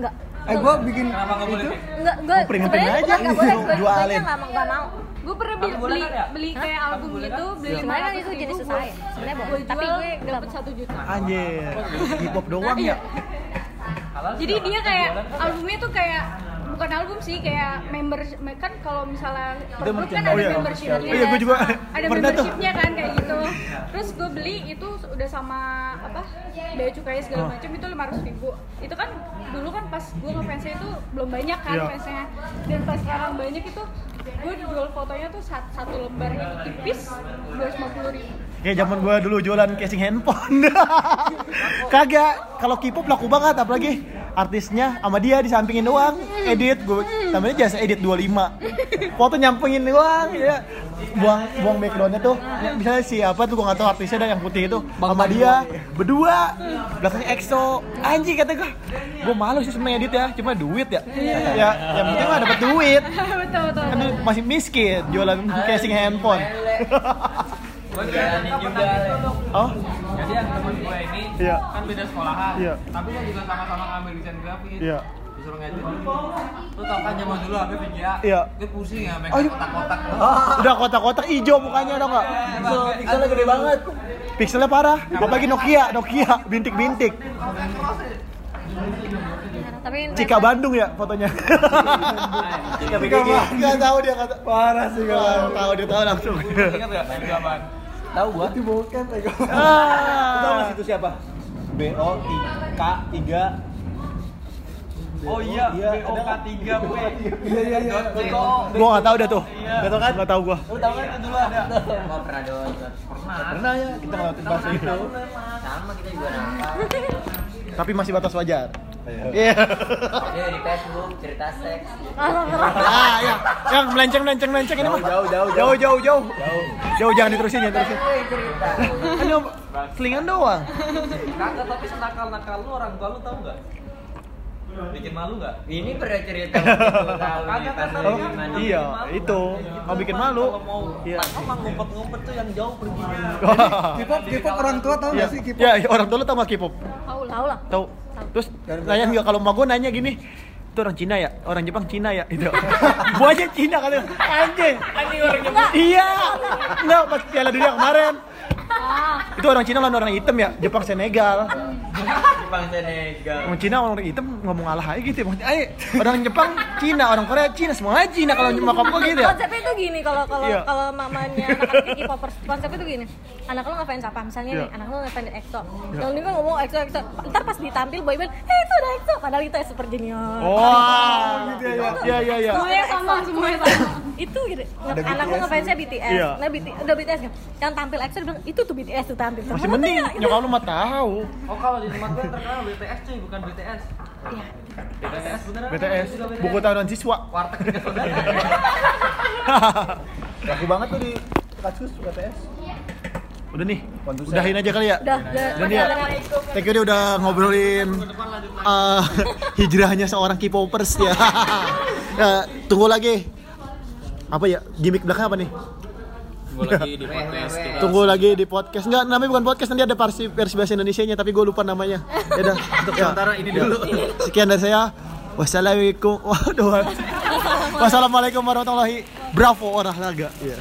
enggak Eh gua bikin itu? enggak gue print-print sebenarnya aja, bukan nggak boleh gue jualin. gue nggak nggak mau Gue pernah beli, beli, kan ya? beli kayak album boleh gitu, kan? beli sebenarnya kan itu jenis usaha ya sebenarnya Gue boleh tapi gue dapat satu juta. anjir K-pop doang Iya. ya Jadi dia kayak albumnya tuh kayak bukan album sih kayak member kan kalau misalnya per grup kan Oh ada iya. membershipnya Oh iya, gue juga ada membershipnya kan kayak gitu terus gue beli itu udah sama apa bea cukainya segala Oh. macam itu lima ribu itu kan dulu kan pas gue ngefansnya itu belum banyak kan Iya. fansnya dan pas sekarang banyak itu gue jual fotonya tuh satu, satu lembar itu tipis dua ratus lima puluh ribu Kayak zaman gua dulu jualan casing handphone. <laughs> Kagak, kalau K-pop laku banget apalagi artisnya sama dia disampingin doang. Edit gua namanya jasa edit 25. Foto nyampingin doang ya. Buang buang backgroundnya tuh. Ya, misalnya siapa tuh gua nggak tahu artisnya ada yang putih itu sama dia berdua. Belakangnya EXO. Anjing kata gua. Gua malu sih sebenarnya edit ya, cuma duit ya. Ya, yang penting mah dapat duit. <laughs> betul betul Kan masih miskin jualan casing handphone. Gue jalanin juga deh. oh, Jadi yang temen gue ini Iya. kan beda sekolahan, Iya. tapi dia juga sama-sama ngambil desain grafis. Iya. Disuruh ngedit dulu. Lu tau kan zaman dulu HP VGA? Iya. Dia pusing ya, make Oh, iya. kotak-kotak. Udah kotak-kotak hijau mukanya dong nggak? Pixelnya gede banget. Pixelnya parah. Apalagi Nokia, Nokia bintik-bintik. tapi Cika Bandung ya fotonya. Cika BGG. Enggak tahu dia kata parah sih enggak tahu dia tahu langsung. Ingat gak? Main gaban. Tahu gua. itu bukan Ego. Tahu Ah. nggak situ siapa? BO K 3 Oh iya, Iya, BOK 3 B. Iya iya iya. Gua enggak tahu dah tuh. Gak tau kan? Enggak tahu gua. Lu tau kan itu dulu ada? Mau pernah download. Pernah. Pernah ya kita ngelakuin bahasa itu. Sama kita juga. Tapi masih batas wajar. Iya. Iya. Dia di Facebook cerita seks. Ah, ya. Yang melenceng-melenceng melenceng ini mah. Jauh, jauh, Jauh, jauh, jauh. Jauh. Jauh jangan diterusin, jangan terusin. Kan selingan doang. Kagak, tapi senakal-nakal lu orang tua lu tau gak? Bikin malu nggak? Ini pernah cerita tahu kan, kan. mandi. Iya, itu. Mau bikin malu. Kalau mau Iya. apa ngumpet-ngumpet tuh yang jauh pergi. <laughs> K-pop, K-pop orang tua tau Iya, gak sih K-pop? ya, orang tua lu tau gak K-pop? Tahu lah, tahu lah. Tahu. Terus nanya nggak kalau emak gue nanya gini, itu orang Cina ya, orang Jepang Cina ya, <laughs> itu. Gua aja Cina kali, anjing. Anjing orang Jepang. Iya, nggak pas Piala Dunia kemarin. Ah, Itu orang Cina lawan orang hitam ya, Jepang Senegal. <laughs> Jepang Senegal. Orang Cina orang hitam ngomong ngalah aja gitu. Maksudnya, ayo, orang Jepang Cina, orang Korea Cina, semuanya Cina kalau nyokap gue gitu ya. konsepnya tuh gini kalau kalau Iya. kalau mamanya anak-anak K-popers konsepnya tuh gini anak lo ngefans apa misalnya Iya. nih anak lo ngefans EXO yang dia kan ngomong EXO EXO ntar pas ditampil boyband eh itu ada EXO padahal itu super junior Wah, gitu ya, ya, ya, ya. semuanya sama semuanya sama itu gitu anak lo ngefansnya BTS Iya. nah BTS, udah BTS kan yang tampil EXO dia bilang itu tuh BTS tuh tampil Masih mending, ya, nyokap lu mah tahu. Oh kalau di tempat gue terkenal BTS cuy, bukan BTS. Iya. BTS beneran. BTS, buku tahunan siswa. Warteg tiga saudara. <laughs> Laku banget tuh di kasus BTS. Udah nih, udahin aja kali ya. udah udah dia, thank you dia udah ngobrolin uh, <laughs> hijrahnya seorang K-popers ya. ya. <laughs> Tunggu lagi. Apa ya? Gimmick belakang apa nih? Gue lagi di podcast kita. Tunggu lagi di podcast. Enggak, namanya bukan podcast, nanti ada versi versi bahasa Indonesianya tapi gue lupa namanya. Ya udah. <laughs> Untuk sementara ini dulu. <laughs> Sekian dari saya. Wassalamualaikum. <laughs> Waduh. Wassalamualaikum warahmatullahi. Bravo olahraga. Iya.